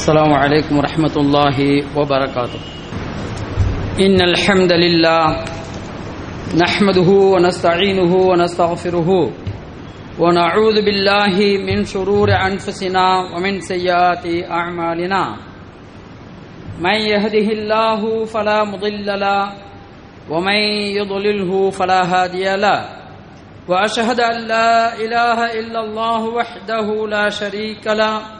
السلام عليكم ورحمة الله وبركاته. إن الحمد لله نحمده ونستعينه ونستغفره ونعوذ بالله من شرور أنفسنا ومن سيئات أعمالنا. من يهده الله فلا مضل له ومن يضلله فلا هادي له. واشهد ان لا اله الا الله وحده لا شريك له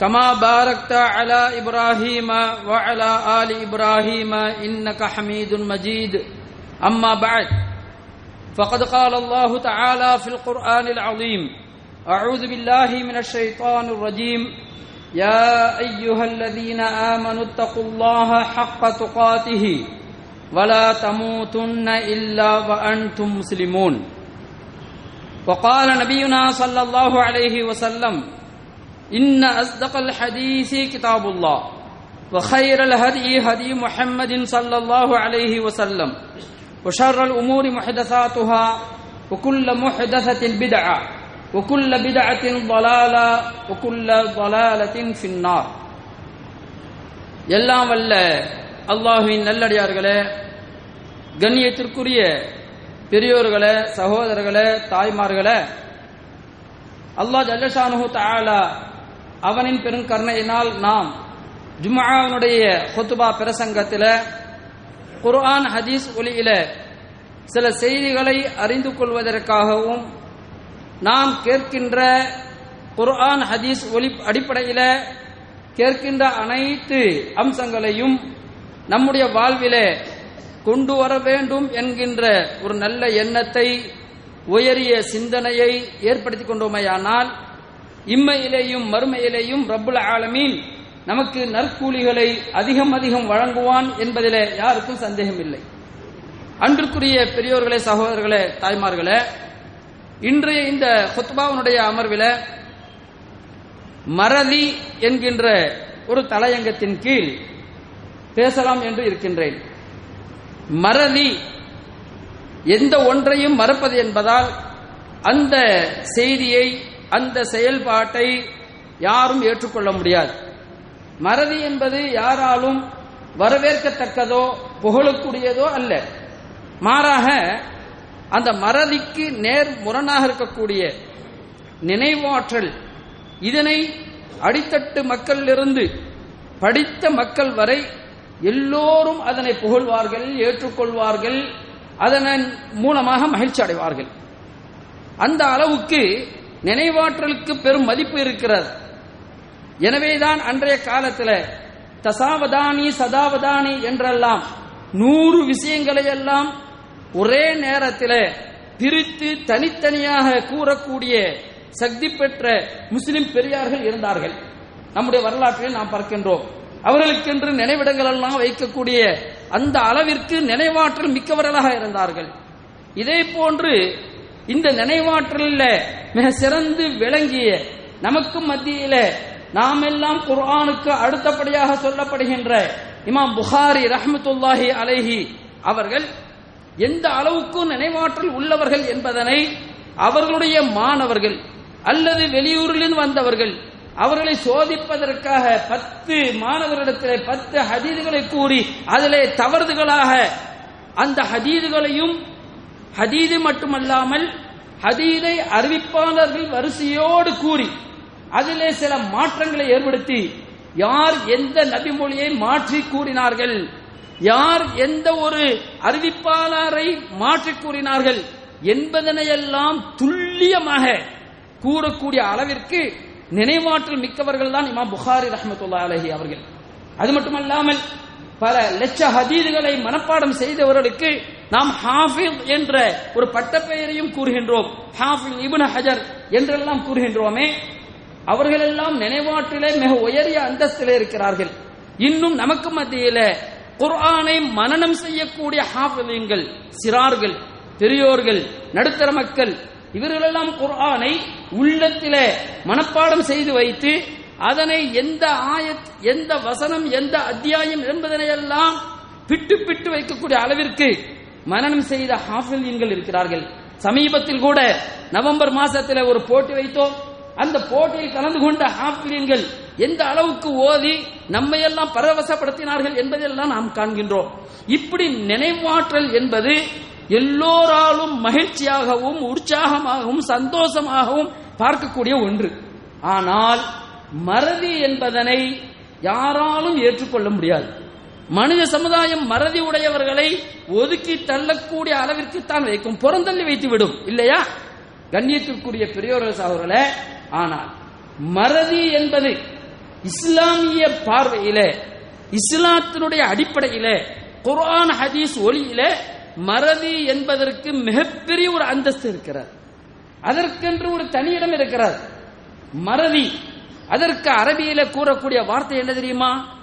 كما باركت على إبراهيم وعلى آل إبراهيم إنك حميد مجيد. أما بعد فقد قال الله تعالى في القرآن العظيم أعوذ بالله من الشيطان الرجيم. يا أيها الذين آمنوا اتقوا الله حق تقاته ولا تموتن إلا وأنتم مسلمون. وقال نبينا صلى الله عليه وسلم إن أصدق الحديث كتاب الله وخير الهدي هدي محمد صلى الله عليه وسلم وشر الأمور محدثاتها وكل محدثة بدعة وكل بدعة ضلالة وكل ضلالة في النار எல்லாம் வல்ல அல்லாஹுவின் நல்லடியார்களே கண்ணியத்திற்குரிய பெரியோர்களே சகோதரர்களே தாய்மார்களே அல்லாஹ் ஜல்லஷானு தாலா அவனின் பெருங்கருணையினால் நாம் ஜுமாவுடைய ஹொத்துபா பிரசங்கத்தில் குர்ஆன் ஹதீஸ் ஒலியில சில செய்திகளை அறிந்து கொள்வதற்காகவும் நாம் கேட்கின்ற குர்ஆன் ஹதீஸ் ஒலி அடிப்படையில் கேட்கின்ற அனைத்து அம்சங்களையும் நம்முடைய வாழ்விலே கொண்டு வர வேண்டும் என்கின்ற ஒரு நல்ல எண்ணத்தை உயரிய சிந்தனையை ஏற்படுத்தி கொண்டோமையானால் இம்மையிலேயும் மறுமையிலேயும் ரப்புல் ஆலமீன் நமக்கு நற்கூலிகளை அதிகம் அதிகம் வழங்குவான் என்பதிலே யாருக்கும் சந்தேகம் இல்லை அன்றுக்குரிய பெரியோர்களே சகோதரர்களே தாய்மார்களே இன்றைய இந்த ஹுத்பாவுடைய அமர்வில் மறதி என்கின்ற ஒரு தலையங்கத்தின் கீழ் பேசலாம் என்று இருக்கின்றேன். மறதி எந்த ஒன்றையும் மறப்பது என்பதால் அந்த செய்தியை அந்த செயல்பாட்டை யாரும் ஏற்றுக்கொள்ள முடியாது. மறதி என்பது யாராலும் வரவேற்கத்தக்கதோ புகழக்கூடியதோ அல்ல. மாறாக அந்த மறதிக்கு நேர் முரணாக இருக்கக்கூடிய நினைவாற்றல் இதனை அடித்தட்டு மக்களிலிருந்து படித்த மக்கள் வரை எல்லோரும் அதனை புகழ்வார்கள் ஏற்றுக்கொள்வார்கள் அதன் மூலமாக மகிழ்ச்சி அடைவார்கள் அந்த அளவுக்கு நினைவாற்றலுக்கு பெரும் மதிப்பு இருக்கிறது. எனவேதான் அன்றைய காலத்தில் தசாவதானி சதாவதானி என்றெல்லாம் நூறு விஷயங்களை எல்லாம் ஒரே நேரத்தில் பிரித்து தனித்தனியாக கூறக்கூடிய சக்தி பெற்ற முஸ்லிம் பெரியார்கள் இருந்தார்கள். நம்முடைய வரலாற்றில் நாம் பார்க்கின்றோம். அவர்களுக்கென்று நினைவிடங்கள் எல்லாம் வைக்கக்கூடிய அந்த அளவிற்கு நினைவாற்றல் மிக்கவர்களாக இருந்தார்கள். இதே போன்று இந்த நினைவாற்றலில் மிக சிறந்து விளங்கிய நமக்கு மத்தியில நாம் எல்லாம் குர்ஆனுக்கு அடுத்தபடியாக சொல்லப்படுகின்ற இமாம் புகாரி ரஹமத்துல்லாஹி அலைஹி அவர்கள் எந்த அளவுக்கு நினைவாற்றல் உள்ளவர்கள் என்பதனை அவர்களுடைய மாணவர்கள் அல்லது வெளியூரிலிருந்து வந்தவர்கள் அவர்களை சோதிப்பதற்காக பத்து மாணவர்களிடத்தில் பத்து ஹதீதுகளை கூறி அதிலே தவறுதலாக அந்த ஹதீதுகளையும் ஹதீது மட்டுமல்லாமல் ஹதீதை அறிவிப்பாளர்கள் வரிசையோடு கூறி அதிலே சில மாற்றங்களை ஏற்படுத்தி யார் எந்த நபிமொழியை மாற்றி கூறினார்கள் யார் எந்த ஒரு அறிவிப்பாளரை மாற்றி கூறினார்கள் என்பதனையெல்லாம் துல்லியமாக கூறக்கூடிய அளவிற்கு நினைவாற்றல் மிக்கவர்கள் தான் இமாம் புகாரி ரஹமத்துல்லா அலஹி அவர்கள். அது மட்டுமல்லாமல் பல லட்ச ஹதீதுகளை மனப்பாடம் செய்தவர்களுக்கு நாம் ஹாஃபில் என்ற ஒரு பட்டப்பெயரையும் கூறுகின்றோம். ஹாஃபில் இபுன் ஹஜர் என்றெல்லாம் கூறுகின்றோமே அவர்களெல்லாம் நினைவாற்றிலே மிக உயரிய அந்தஸ்திலே இருக்கிறார்கள். இன்னும் நமக்கு மத்தியில குர்ஆனை மனனம் செய்யக்கூடிய ஹாஃபிலியங்கள் சிறார்கள் பெரியோர்கள் நடுத்தர மக்கள் இவர்களெல்லாம் குர்ஆனை உள்ளத்திலே மனப்பாடம் செய்து வைத்து அதனை எந்த ஆயத் எந்த வசனம் எந்த அத்தியாயம் என்பதனை எல்லாம் பிட்டு பிட்டு வைக்கக்கூடிய அளவிற்கு மரணம் செய்த ஹாஃபிதீன்கள் இருக்கிறார்கள். சமீபத்தில் கூட நவம்பர் மாசத்துல ஒரு போட்டி வைத்தோம். அந்த போட்டியில் கலந்து கொண்ட ஹாஃபிதீன்கள் எந்த அளவுக்கு ஓதி நம்மையெல்லாம் பரவசப்படுத்தினார்கள் என்பதெல்லாம் நாம் காண்கின்றோம். இப்படி நினைவாற்றல் என்பது எல்லோராலும் மகிழ்ச்சியாகவும் உற்சாகமாகவும் சந்தோஷமாகவும் பார்க்கக்கூடிய ஒன்று. ஆனால் மறதி என்பதனை யாராலும் ஏற்றுக்கொள்ள முடியாது. மனித சமுதாயம் மறதி உடையவர்களை ஒதுக்கி தள்ளக்கூடிய அளவிற்கு தான் வைக்கும். புறந்தள்ளி வைத்து விடும். இல்லையா? கண்ணியத்திற்குரிய பெரியோர்கள் அவர்களே ஆனால் மறதி என்பது இஸ்லாமிய பார்வையில இஸ்லாத்தினுடைய அடிப்படையில குர்ஆன் ஹதீஸ் ஒளியில மறதி என்பதற்கு மிகப்பெரிய ஒரு அந்தஸ்து இருக்கிறார் அதற்கென்று ஒரு தனியிடம் இருக்கிறார் மறதி. அதற்கு அரபியில கூறக்கூடிய வார்த்தை என்ன தெரியுமா?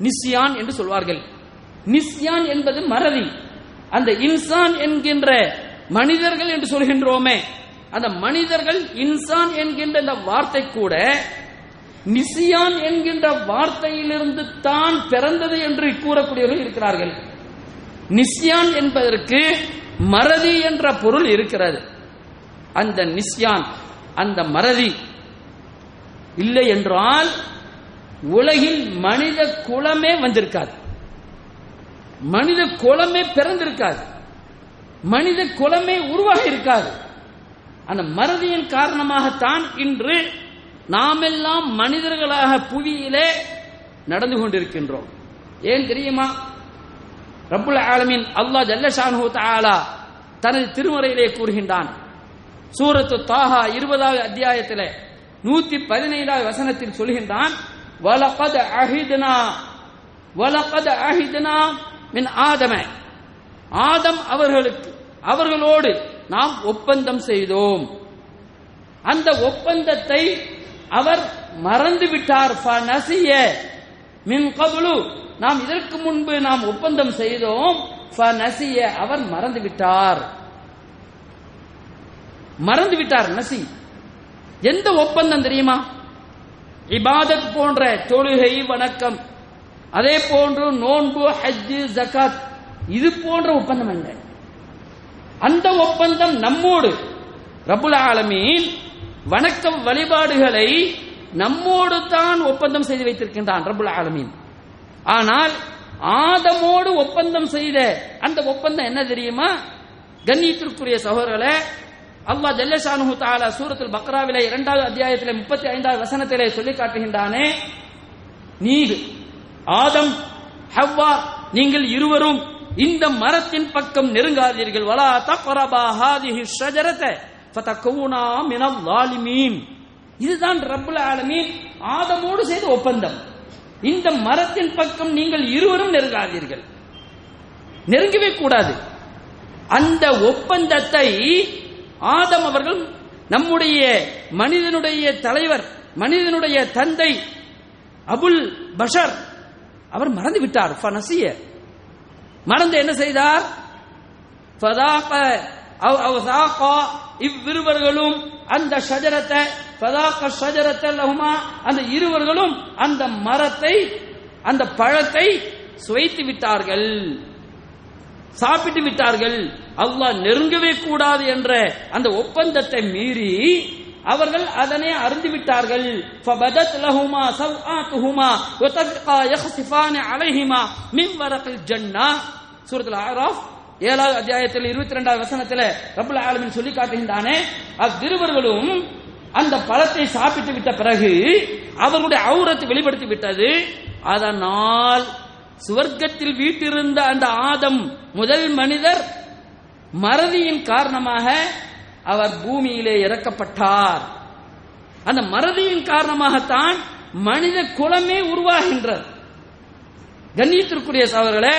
நிஸ்யான் என்று சொல்வார்கள். நிஸ்யான் என்பது மறதி. அந்த இன்சான் என்கின்ற மனிதர்கள் என்று சொல்கின்றோமே அந்த மனிதர்கள் இன்சான் என்கின்ற இந்த வார்த்தை கூட நிசியான் என்கின்ற வார்த்தையிலிருந்து தான் பிறந்தது என்று கூறக்கூடியவர்கள் இருக்கிறார்கள். நிஸ்யான் என்பதற்கு மறதி என்ற பொருள் இருக்கிறது. அந்த நிஸ்யான் அந்த மறதி இல்லை என்றால் உலகில் மனித குலமே வந்திருக்காது. மனித குலமே பிறந்திருக்காது. மனித குலமே உருவாக இருக்காது அந்த மறதியின் காரணமாகத்தான் இன்று நாமெல்லாம் மனிதர்களாக புவியிலே நடந்து கொண்டிருக்கின்றோம். ஏன் தெரியுமா? ரப்புல் ஆலமின் அல்லா ஜல்லஷானு தாலா தனது திருமுறையிலே கூறுகின்றான். சூரத்து தாஹா இருபதாவது அத்தியாயத்திலே நூத்தி பதினைந்தாவது வசனத்தில் சொல்கின்றான் வலகத அஹிதனா வலகத அஹிதனா மின் ஆதம. ஆதம் அவர்களுக்கு அவர்களோடு நாம் ஒப்பந்தம் செய்தோம். அந்த ஒப்பந்தத்தை அவர் மறந்து விட்டார். நசிய மின் கபுலு. நாம் இதற்கு முன்பு நாம் ஒப்பந்தம் செய்தோம். நசிய அவர் மறந்து விட்டார். மறந்து விட்டார் நசி. எந்த ஒப்பந்தம் தெரியுமா? இபாதத் போன்ற தொழுகை வணக்கம். அதே போன்று நோன்பு ஹஜ்ஜு ஜகாத் இது போன்ற ஒப்பந்தம் அல்ல அந்த ஒப்பந்தம் நம்மோடு ரபுல் ஆலமீன் வணக்க வழிபாடுகளை நம்மோடு தான் ஒப்பந்தம் செய்து வைத்திருக்கின்றான் ரபுல் ஆலமீன். ஆனால் ஆதமோடு ஒப்பந்தம் செய்த அந்த ஒப்பந்தம் என்ன தெரியுமா? கண்ணியத்திற்குரிய சகோதரர்களை அல்லாஹ் ஜல்லஷானு தாலா சூரத்தில் பக்ராவிலே இரண்டாவது அத்தியாயத்திலே முப்பத்தி ஐந்தாவது வசனத்திலே சொல்லி காட்டுகின்றானே நீ ஆதம் ஹவ்வா நீங்கள் இருவரும் இந்த மரத்தின் பக்கம் நெருங்காதீர்கள். வலா தக்ரபா ஹாதிஹி ஷஜரத ஃபதகூனா மினல் லாலிமீன் இதுதான் ரப்புல் ஆலமீன். ஆதமோடு செய்த ஒப்பந்தம். இந்த மரத்தின் பக்கம் நீங்கள் இருவரும் நெருங்காதீர்கள். நெருங்கவே கூடாது. அந்த ஒப்பந்தத்தை ஆதம் அவர்கள் நம்முடைய மனிதனுடைய தலைவர் மனிதனுடைய தந்தை அபுல் பஷர். அவர் மறந்து விட்டார். ஃபனசிய மறந்து என்ன செய்தார்? அவ் இவ்விருவர்களும் அந்த ஷஜரத்தை ஷஜரத்தை அந்த இருவர்களும் அந்த மரத்தை அந்த பழத்தை சுவைத்து விட்டார்கள். சாப்பிட்டு விட்டார்கள். அல்லாஹ் நெருங்கவே கூடாது என்ற அந்த ஒப்பந்தத்தை மீறி அவர்கள் அதனை அருந்து விட்டார்கள் فبدت لهما سوآتهما وطفقا يخصفان عليهما من ورق الجنة சூரத்துல் அராஃப் ஏழாவது அத்தியாயத்தில் இருபத்தி ரெண்டாவது வசனத்தில் ரபுல் ஆலமின் சொல்லி காட்டுகின்றானே அவ்விருவர்களும் அந்த பழத்தை சாப்பிட்டு விட்ட பிறகு அவர்களுடைய அவுரத்தை வெளிப்படுத்தி விட்டது அதனால் சுவர்க்கத்தில் வீட்டிருந்த அந்த ஆதம் முதல் மனிதர் மறதியின் காரணமாக அவர் பூமியிலே இறக்கப்பட்டார். அந்த மறதியின் காரணமாகத்தான் மனித குலமே உருவாகின்றது. கண்ணியத்திற்குரிய சவர்களே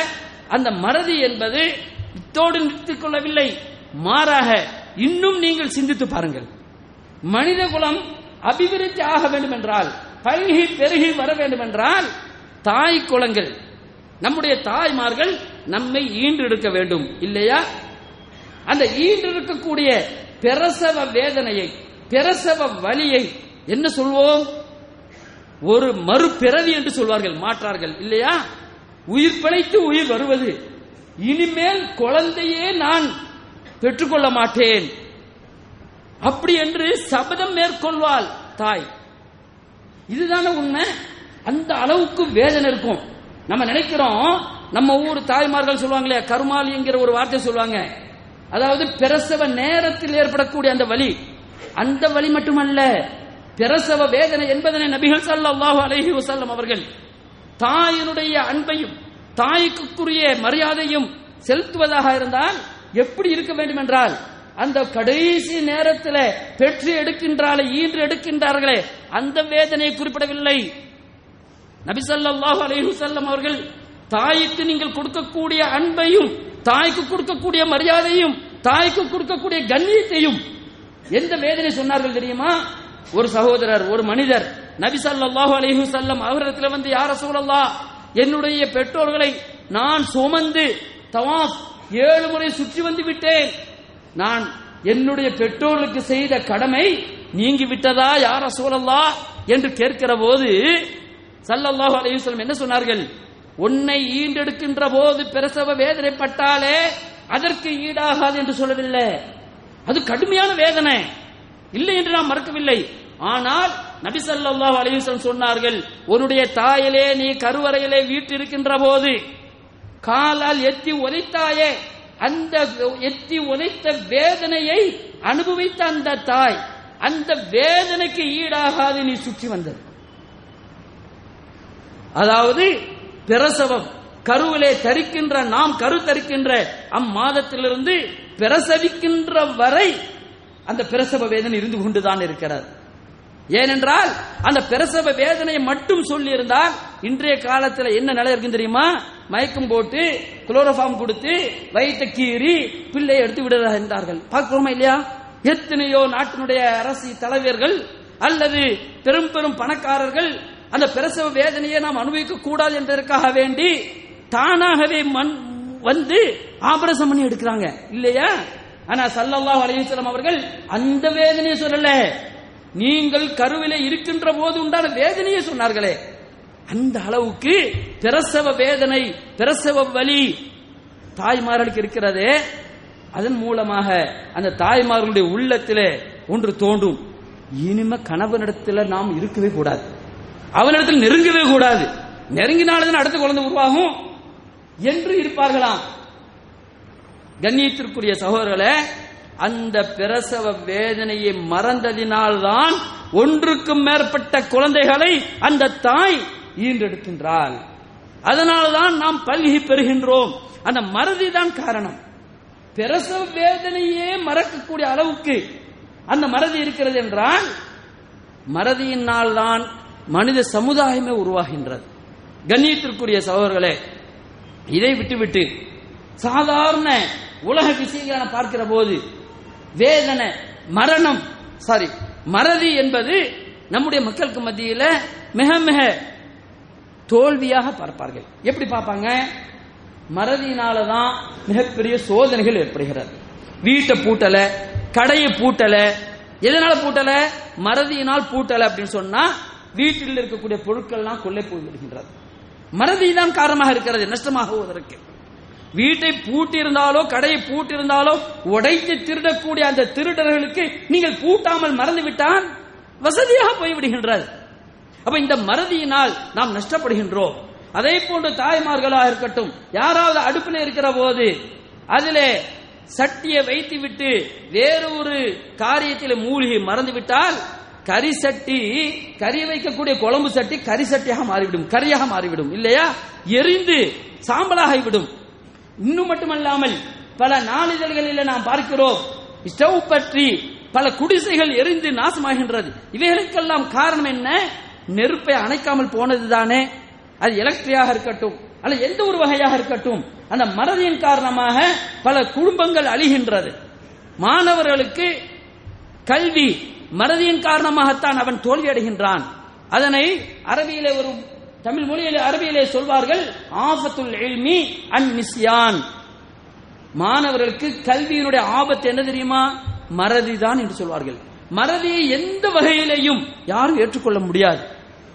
அந்த மறதி என்பது இத்தோடு நிறுத்திக் கொள்ளவில்லை. மாறாக இன்னும் நீங்கள் சிந்தித்து பாருங்கள். மனித குலம் அபிவிருத்தி ஆக வேண்டும் என்றால் பல்கி பெருகி வர வேண்டும் என்றால் தாய் குளங்கள் நம்முடைய தாய்மார்கள் நம்மை ஈன்றெடுக்க வேண்டும் இல்லையா? அந்த ஈன்றெடுக்கக்கூடிய பிரசவ வேதனையை பிரசவ வலியை என்ன சொல்வோம்? ஒரு மறுபிறவி என்று சொல்வார்கள் மாற்றார்கள் இல்லையா? உயிர் பிழைத்து உயிர் வருவது. இனிமேல் குழந்தையே நான் பெற்றுக்கொள்ள மாட்டேன். அப்படி என்று சபதம் மேற்கொள்வாள் தாய். இதுதானே உண்மை? அந்த அளவுக்கு வேதனை இருக்கும். நம்ம நினைக்கிறோம் நம்ம ஊர் தாய்மார்கள் சொல்லுவாங்களே கருமாலி என்கிற ஒரு வார்த்தை சொல்லுவாங்க அதாவது பிரசவ நேரத்தில் ஏற்படக்கூடிய அந்த வலி. அந்த வலி மட்டுமல்ல பிரசவ வேதனை என்பதனை நபிகள் ஸல்லல்லாஹு அலஹி வசல்லம் அவர்கள் தாயினுடைய அன்பையும் தாய்க்குரிய மரியாதையும் செலுத்துவதாக இருந்தால் எப்படி இருக்க வேண்டும் என்றால் அந்த கடைசி நேரத்தில் பெற்று எடுக்கின்றாலே ஈன்று எடுக்கின்றார்களே அந்த வேதனையை குறிப்பிடவில்லை. நபி ஸல்லல்லாஹு அலைஹி வஸல்லம் அவர்கள் தாய்க்கு நீங்கள் கொடுக்கக்கூடிய அன்பையும் தாய்க்கு கொடுக்கக்கூடிய மரியாதையும் தாய்க்கு கொடுக்கக்கூடிய கண்ணியத்தையும். எந்த வேதனை சொன்னார்கள் தெரியுமா? ஒரு சகோதரர் ஒரு மனிதர் நபி சல்லாஹு அலிஹு வஸல்லம் அவரிடத்துல வந்து யார சூழல்லா என்னுடைய பெற்றோர்களை நான் சுமந்து தவாப் ஏழு முறை சுற்றி வந்து விட்டேன். நான் என்னுடைய பெற்றோர்களுக்கு செய்த கடமை நீங்கி விட்டதா யார சூழல்லா என்று கேட்கிற போது சல்லல்லாஹு அலிஹு வஸல்லம் என்ன சொன்னார்கள்? உன்னை ஈண்டெடுக்கின்ற போது பிரசவ வேதனைப்பட்டாலே அதற்கு ஈடாகாது என்று சொல்லவில்லை. அது கடுமையான வேதனை. இல்லை என்று நாம் மறக்கவில்லை. ஆனால் நபி ஸல்லல்லாஹு சொன்னார்கள் உன்னுடைய தாயிலே நீ கருவறையிலே வீட்டிருக்கின்ற போது காலால் எத்தி உதைத்தாயே அந்த எத்தி உதைத்த வேதனையை அனுபவித்த அந்த தாய் அந்த வேதனைக்கு ஈடாகாது நீ சுற்றி வந்தது. அதாவது பிரசவம். கருவிலே தரிக்கின்ற நாம் கரு தரிக்கின்ற அம்மாதத்திலிருந்து பிரசவிக்கின்ற வரை அந்த பிரசவ வேதனை இருந்து கொண்டுதான் இருக்கிறது. ஏனென்றால் அந்த பிரசவ வேதனையை மட்டும் சொல்லி இருந்தால் இன்றைய காலத்தில் என்ன நிலை இருக்கு தெரியுமா? மயக்கம் போட்டு குளோரோஃபார்ம் கொடுத்து வயிற்ற கீறி பிள்ளையை எடுத்து விடுறதா என்றார்கள் பார்க்கிறோமா இல்லையா? எத்தனையோ நாட்டினுடைய அரசு தலைவர்கள் அல்லது பெரும் பெரும் பணக்காரர்கள் அந்த பிரசவ வேதனையை நாம் அனுபவிக்க கூடாது என்பதற்காக வேண்டி தானாகவே மண் வந்து ஆபரேஷன் பண்ணி எடுக்கிறாங்க. இல்லையா? ஆனா சல்லல்லாஹ் அலைஹி அவர்கள் அந்த வேதனையை சொல்லல. நீங்கள் கருவிலே இருக்கின்ற போது உண்டான வேதனையை சொன்னார்களே. அந்த அளவுக்கு பிரசவ வேதனை பிரசவ வலி தாய்மார்களுக்கு இருக்கிறதே. அதன் மூலமாக அந்த தாய்மார்களுடைய உள்ளத்திலே ஒன்று தோன்றும். இனிமே கணவனிடத்துல நாம் இருக்கவே கூடாது. அவனிடத்தில் நெருங்கவே கூடாது. நெருங்கினால்தான் அடுத்த குழந்தை உருவாகும் என்று இருப்பார்களாம். கண்ணியத்திற்குரிய சகோதரர்களே அந்த பிரசவ வேதனையை மறந்ததினால்தான் ஒன்றுக்கும் மேற்பட்ட குழந்தைகளை அந்த தாய் ஈன்றெடுக்கின்றாள். அதனால்தான் நாம் பல்கி பெறுகின்றோம். அந்த மறதி தான் காரணம். பிரசவ வேதனையே மறக்கக்கூடிய அளவுக்கு அந்த மறதி இருக்கிறது என்றால் மறதியினால் தான் மனித சமுதாயமே உருவாகின்றது. கண்ணியத்திற்குரிய சகோதரர்களே இதை விட்டுவிட்டு சாதாரண உலக விஷயங்களை பார்க்கிற போது வேதனை மரணம் சாரி மறதி என்பது நம்முடைய மக்களுக்கு மத்தியில மிக மிக தோல்வியாக பார்ப்பார்கள். எப்படி பார்ப்பாங்க? மறதியினால தான் மிகப்பெரிய சோதனைகள் ஏற்படுகிறது. வீட்டை பூட்டல கடையை பூட்டல எதனால பூட்டல? மறதியினால் பூட்டல அப்படின்னு சொன்னா வீட்டில் இருக்கக்கூடிய பொருட்கள்லாம் கொள்ளை போய்விடுகின்றது மறதி தான் காரணமாக இருக்கிறது நஷ்டமாகுவதற்கு. வீட்டை பூட்டியிருந்தாலோ கடையை பூட்டியிருந்தாலோ உடைத்து திருடக்கூடிய அந்த திருடர்களுக்கு நீங்கள் பூட்டாமல் மறந்து விட்டால் வசதியாக போய்விடுகின்றது அப்ப இந்த மறதியினால் நாம் நஷ்டப்படுகின்றோம். அதே போன்று தாய்மார்களாக இருக்கட்டும் யாராவது அடுப்பில் இருக்கிற போது அதிலே சட்டியை வைத்து விட்டு வேறு ஒரு காரியத்தில் மூழ்கி மறந்து விட்டால் கறி சட்டி கறி வைக்கக்கூடிய குழம்பு சட்டி கறி சட்டியாக மாறிவிடும் கறியாக மாறிவிடும் இல்லையா? எரிந்து சாம்பலாகிவிடும் இன்னும் மட்டுமல்லாமல் பல நாளிதழ்களில் நாம் பார்க்கிறோம் ஸ்டவ் பற்றி பல குடிசைகள் எரிந்து நாசமாகின்றது. இவைகளுக்கெல்லாம் காரணம் என்ன? நெருப்பை அணைக்காமல் போனதுதானே? அது எலக்ட்ரியாக இருக்கட்டும் அல்ல எந்த ஒரு வகையாக இருக்கட்டும் அந்த மறதியின் காரணமாக பல குடும்பங்கள் அழிகின்றது. மாணவர்களுக்கு கல்வி மறதியின் காரணமாகத்தான் அவன் தோல்வி அடைகின்றான். அதனை அரபியிலே ஒரு தமிழ் மொழியிலே அரபியிலே சொல்வார்கள் ஆபத்துல் எல்மி அன் மிஸ்யான் மாணவர்களுக்கு கல்வியினுடைய ஆபத்து என்ன தெரியுமா? மறதிதான் என்று சொல்வார்கள். மறதியை எந்த வகையிலையும் யாரும் ஏற்றுக்கொள்ள முடியாது.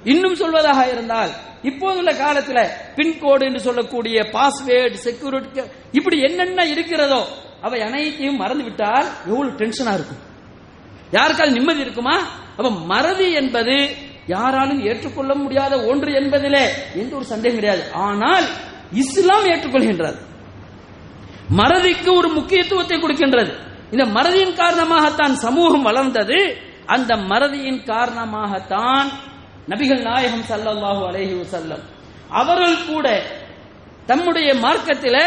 இன்னும் சொல்வதாக இருந்தால் இப்போதுள்ள காலத்தில் பின்கோடு என்று சொல்லக்கூடிய பாஸ்வேர்டு செக்யூரிட்டி இப்படி என்னென்ன இருக்கிறதோ அவை அனைத்தையும் மறந்து விட்டால் எவ்வளவு டென்ஷனா இருக்கும். யாருக்கால் நிம்மதி இருக்குமா? அப்ப மறதி என்பது யாராலும் ஏற்றுக்கொள்ள முடியாத ஒன்று என்பதிலே எந்த ஒரு சந்தேகம் கிடையாது. ஆனால் இஸ்லாம் ஏற்றுக்கொள்கின்றது. மறதிக்கு ஒரு முக்கியத்துவத்தை கொடுக்கின்றது. இந்த மறதியின் காரணமாகத்தான் சமூகம் வளர்ந்தது. அந்த மறதியின் காரணமாகத்தான் நபிகள் நாயகம் சல்லாஹூ அலஹி வசல்லம் அவர்கள் கூட தம்முடைய மார்க்கத்தில்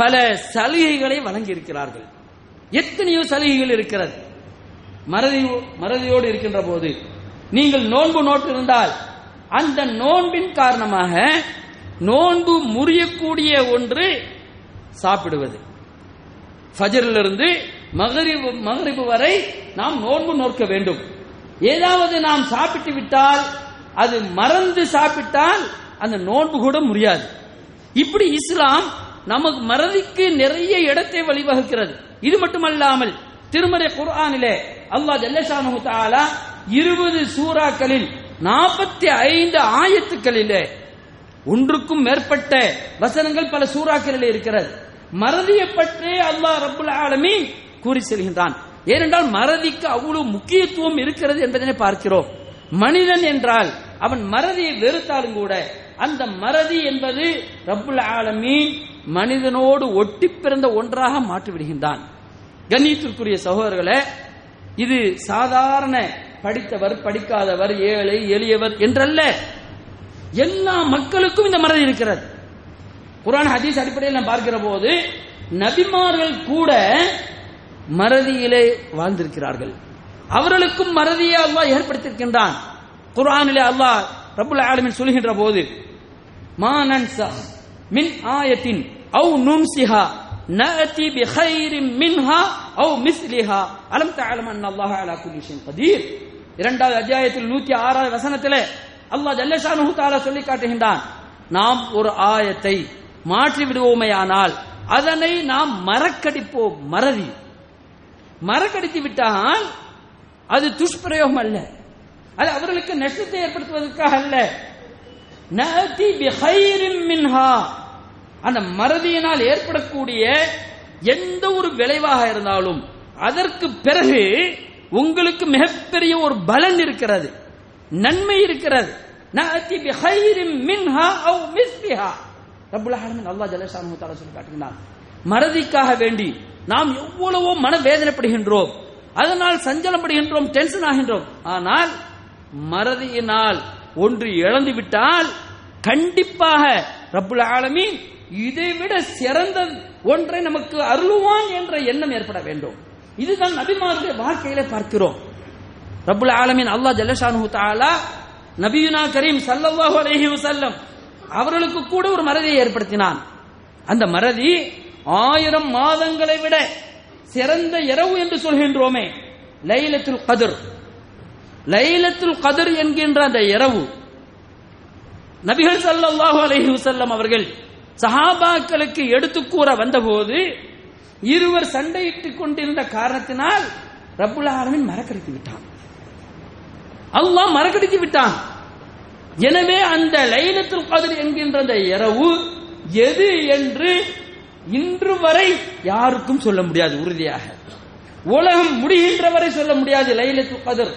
பல சலுகைகளை வழங்கி இருக்கிறார்கள் எத்தனையோ சலுகைகள் இருக்கிறது. மறதி மறதியோடு இருக்கின்ற போது நீங்கள் நோன்பு நோட்டு இருந்தால் அந்த நோன்பின் காரணமாக நோன்பு முறியக்கூடிய ஒன்று சாப்பிடுவது. ஃபஜரிலிருந்து மகரிபு மகரிபு வரை நாம் நோன்பு நோக்க வேண்டும். ஏதாவது நாம் சாப்பிட்டு விட்டால் அது மறந்து சாப்பிட்டால் அந்த நோன்பு கூட முடியாது இப்படி இஸ்லாம் நமக்கு மறதிக்கு நிறைய இடத்தை வழிவகுக்கிறது. இது மட்டுமல்லாமல் திருமறை குர்ஆனிலே அல்லாஹ் ஜல்லஷானு தாலா இருபது சூறாக்களில் நாற்பத்தி ஐந்து ஆயத்துக்களிலே ஒன்றுக்கும் மேற்பட்ட வசனங்கள் பல சூறாக்களிலே இருக்கிறது. மறதியை பற்றி அல்லாஹ் ரபுல் ஆலமி கூறி செல்கின்றான். ஏனென்றால் மறதிக்கு அவ்வளவு முக்கியத்துவம் இருக்கிறது என்பதனை பார்க்கிறோம். மனிதன் என்றால் அவன் மறதியை வெறுத்தாலும் கூட அந்த மறதி என்பது ரப்புல் ஆலமீன் மனிதனோடு ஒட்டி பிறந்த ஒன்றாக மாற்றிவிடுகின்றான். கண்ணியத்திற்குரிய சகோதரர்களே இது சாதாரண படித்தவர் படிக்காதவர் ஏழை எளியவர் என்றல்ல. எல்லா மக்களுக்கும் இந்த மறதி இருக்கிறது. குரான் ஹதீஸ் அடிப்படையில் நாம் பார்க்கிற போது நபிமார்கள் கூட மறதியிலே வாழ்ந்திருக்கிறார்கள். அவர்களுக்கும் மறதியை அல்லாஹ் ஏற்படுத்தியிருக்கின்றான். குரானிலே அல்லாஹ் ரபுல் ஆலமின் சொல்கின்ற போது மா நன்சா மின் ஆயத்தின் அவு நும்சிஹா நஅதி بخير மின்ஹா அவு مثلها. அலம் تعلم அன் الله على كل شيء قدير؟ இரண்டாவது அத்தியாயத்தில் நூத்தி ஆறாவது வசனத்திலே அல்லாஹ் ஜல்லஷானு தஆலா சொல்லி காட்டுகின்றான். நாம் ஒரு ஆயத்தை மாற்றி விடுவோமேயானால் அதனை நாம் மறக்கடிப்போம் மறதி. மறக்கடித்து விட்டால் அது துஷ்பிரயோகம் அல்ல. அது அவர்களுக்கு நஷ்டத்தை ஏற்படுத்துவதற்காக அல்ல. மின்ஹா. அந்த மறதியினால் ஏற்படக்கூடிய எந்த ஒரு விளைவாக இருந்தாலும் அதற்கு பிறகு உங்களுக்கு மிகப்பெரிய ஒரு பலன் இருக்கிறது. நன்மை இருக்கிறது. மின்ஹா சொல்லி மறதிக்காக வேண்டி நாம் எவ்வளவோ மனவேதனைப்படுகின்றோம். அதனால் சஞ்சலப்படுகின்றோம் டென்ஷன் ஆகின்றோம். ஆனால் மறதியினால் ஒன்று இழந்து விட்டால் கண்டிப்பாக ரப்புல் ஆலமீன் இதைவிட சிறந்த ஒன்றை நமக்கு அருளுவான் என்ற எண்ணம் ஏற்பட வேண்டும். இதுதான் நபிமாருடைய வாழ்க்கையில பார்க்கிறோம். ரபுல் ஆலமின் அல்லாஹ் ஜல்லஷானு தாலா நபியுனா கரீம் ஸல்லல்லாஹு அலஹி வசல்லம் அவர்களுக்கு கூட ஒரு மறதியை ஏற்படுத்தினான். அந்த மறதி ஆயிரம் மாதங்களை விட சிறந்த இரவு என்று சொல்கின்றோமே லைலத்துல் கதிர். லைலத்துல் கதிர் என்கின்ற அந்த இரவு நபிகள் சல்லாஹு அலஹி வசல்லம் அவர்கள் சஹாபாக்களுக்கு எடுத்து கூற வந்தபோது இருவர் சண்டையிட்டுக் கொண்டிருந்த காரணத்தினால் ரப்புல் ஆலமின் மறக்கடித்து விட்டான். அல்லாஹ் மறக்கடித்து விட்டான். எனவே அந்த லைலத்துல் கதிர் என்கின்ற அந்த இரவு எது என்று இன்று வரை யாருக்கும் சொல்ல முடியாது உறுதியாக. உலகம் முடிகின்ற வரை சொல்ல முடியாது லைலத்துல் கதிர்.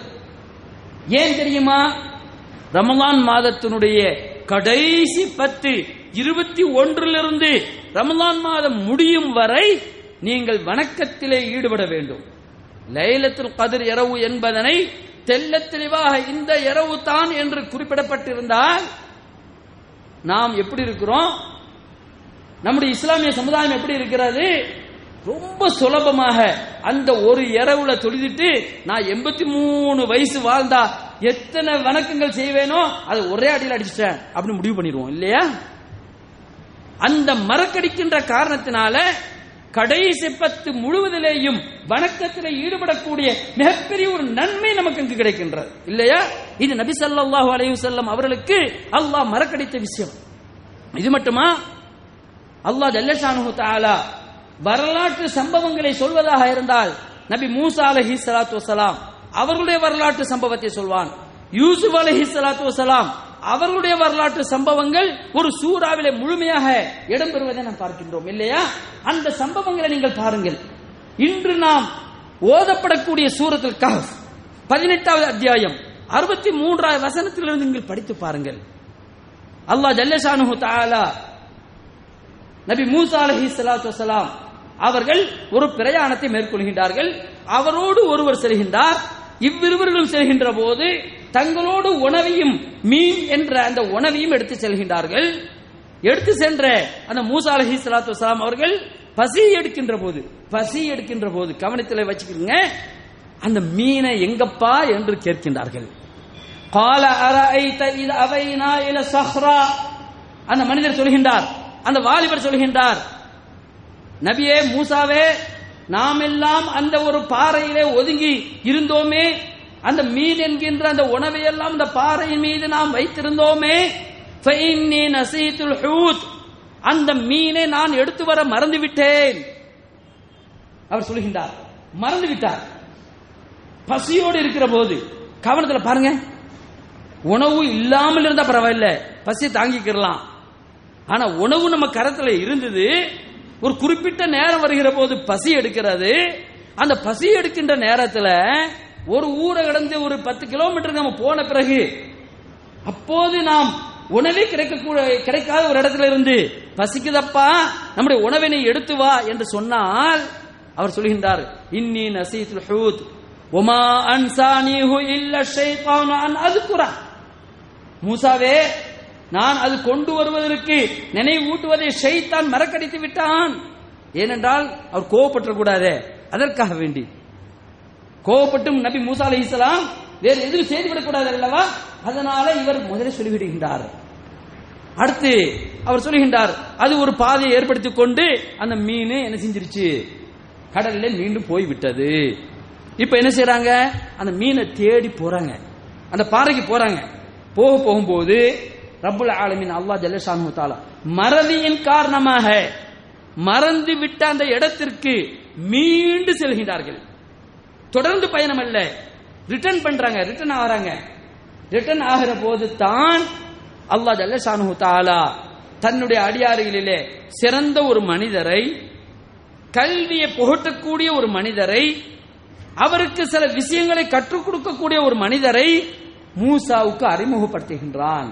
ஏன் தெரியுமா? ரமலான் மாதத்தினுடைய கடைசி பத்து இருபத்தி ஒன்றிலிருந்து ரமலான் மாதம் முடியும் வரை நீங்கள் வணக்கத்திலே ஈடுபட வேண்டும். லைலத்துல் கதிர் இரவு என்பதனை தெல்ல தெளிவாக இந்த இரவு தான் என்று குறிப்பிடப்பட்டிருந்தால் நாம் எப்படி இருக்கிறோம்? நம்முடைய இஸ்லாமிய சமுதாயம் எப்படி இருக்கிறது? ரொம்ப சுலபமாக அந்த ஒரு இரவுல தொழுதிட்டு நான் எண்பத்தி மூணு வயசு வாழ்ந்தா எத்தனை வணக்கங்கள் செய்வேனோ அதை ஒரே அடியில் அடிச்சிட்டேன் அப்படின்னு முடிவு பண்ணிடுவோம் இல்லையா? அந்த மறக்கடிக்கின்ற காரணத்தினால கடைசி பத்து முழுவதிலேயும் வணக்கத்தில் ஈடுபடக்கூடிய மிகப்பெரிய ஒரு நன்மை நமக்கு இங்கு கிடைக்கின்றது. இல்லையா? இது நபி சல்லாஹூ அலைஹி செல்லம் அவர்களுக்கு அல்லாஹ் மறக்கடித்த விஷயம். இது மட்டுமா? அல்லாஹ் ஜல்லஷானு தாலா வரலாற்று சம்பவங்களை சொல்வதாக இருந்தால் நபி மூசா அலஹி சலாத்து வசலாம் அவர்களுடைய வரலாற்று சம்பவத்தை சொல்வான். யூசுப் அலஹி சலாத்து வசலாம் அவர்களுடைய வரலாற்று சம்பவங்கள் ஒரு சூறாவிலே முழுமையாக இடம்பெறுவதை நாம் பார்க்கின்றோம் இல்லையா? அந்த சம்பவங்களை நீங்கள் பாருங்கள். இன்று நாம் ஓதப்படக்கூடிய சூரத்தில் கஹஃப் பதினெட்டாவது அத்தியாயம் அறுபத்தி மூன்றாவது வசனத்திலிருந்து நீங்கள் படித்து பாருங்கள். அல்லாஹ் ஜல்லஷானு தாலா நபி மூசா அலஹி சலாத்து வசலாம் அவர்கள் ஒரு பிரயாணத்தை மேற்கொள்கின்றார்கள். அவரோடு ஒருவர் செல்கின்றார். இவ்விருவர்களும் செல்கின்ற போது தங்களோடு உணவையும் மீன் என்ற அந்த உணவையும் எடுத்து செல்கின்றார்கள். எடுத்து சென்ற அந்த மூசா அலஹி சலாத்து வலாம் அவர்கள் பசி எடுக்கின்ற போது பசி எடுக்கின்ற போது கவனத்தில் வச்சுக்கிறீங்க அந்த மீனை எங்கப்பா என்று கேட்கின்றார்கள். கால அரஐத இத அவைனா இல சஹ்ரா. அந்த மனிதர் சொல்கின்றார் அந்த வாலிபர் சொல்கின்றார் நபியே மூசாவே நாம் எல்லாம் அந்த ஒரு பாறையிலே ஒதுங்கி இருந்தோமே அந்த மீன் என்கின்ற அந்த உணவை எல்லாம் அந்த பாறை மீது நாம் வைத்திருந்தோமே. அந்த மீனை நான் எடுத்து வர மறந்து விட்டேன் அவர் சொல்லுகின்றார் மறந்து விட்டார் பசியோடு இருக்கிற போது கவனத்தில் பாருங்க. உணவு இல்லாமல் இருந்தா பரவாயில்ல பசியை தாங்கிக்கிறலாம் ஆனா உணவு நம்ம கரத்துல இருந்தது ஒரு குறிப்பிட்ட நேரம் வருகிற போது பசி எடுக்கிறது. அந்த பசி எடுக்கின்ற நேரத்தில் ஒரு ஊரை கடந்து ஒரு பத்து கிலோமீட்டர் நம்ம போன பிறகு அப்போது நாம் உணவே கிடைக்கக்கூட கிடைக்காத ஒரு இடத்துல இருந்து பசிக்குதப்பா நம்முடைய உணவினை எடுத்து வா என்று சொன்னால் அவர் சொல்கின்றார் இன்னி நசீத் ஹூத் ஒமா அன்சானிஹு இல்ல ஷைத்தானு அன் அதுக்குறா மூசாவே நான் அது கொண்டு வருவதற்கு நினைவூட்டுவதை ஷைத்தான் மறக்கடித்து விட்டான். ஏனென்றால் அவர் கோவப்பட்ட கூடாதே அதற்காக வேண்டி. கோவப்பட்டும் நபி மூசா அலி இஸ்லாம் வேறு எதுவும் செய்துவிடக்கூடாது அல்லவா? அதனால இவர் முதலில் சொல்லிவிடுகின்றார். அடுத்து அவர் சொல்லுகின்றார் அது ஒரு பாதையை ஏற்படுத்திக் கொண்டு அந்த மீன் என்ன செஞ்சிருச்சு? கடல்ல மீண்டும் போய்விட்டது. இப்ப என்ன செய்யறாங்க அந்த மீனை தேடி போறாங்க. அந்த பாறைக்கு போறாங்க. போக போகும்போது ரப்புல் ஆலமின் அல்லா ஜல்லஷானு தாலா மறதியின் காரணமாக மறந்து விட்ட அந்த இடத்திற்கு மீண்டும் செல்கின்றார்கள். தொடர்ந்து பயணம் அல்ல. ரிட்டர்ன் பண்றாங்க ரிட்டர்ன் ஆகிறாங்க ரிட்டர்ன் ஆகிற போது தான் அல்லா ஜல்ல சானு தாலா தன்னுடைய அடியாறுகளிலே சிறந்த ஒரு மனிதரை கல்வியை புகட்டக்கூடிய ஒரு மனிதரை அவருக்கு சில விஷயங்களை கற்றுக் கொடுக்கக்கூடிய ஒரு மனிதரை மூசாவுக்கு அறிமுகப்படுத்துகின்றான்.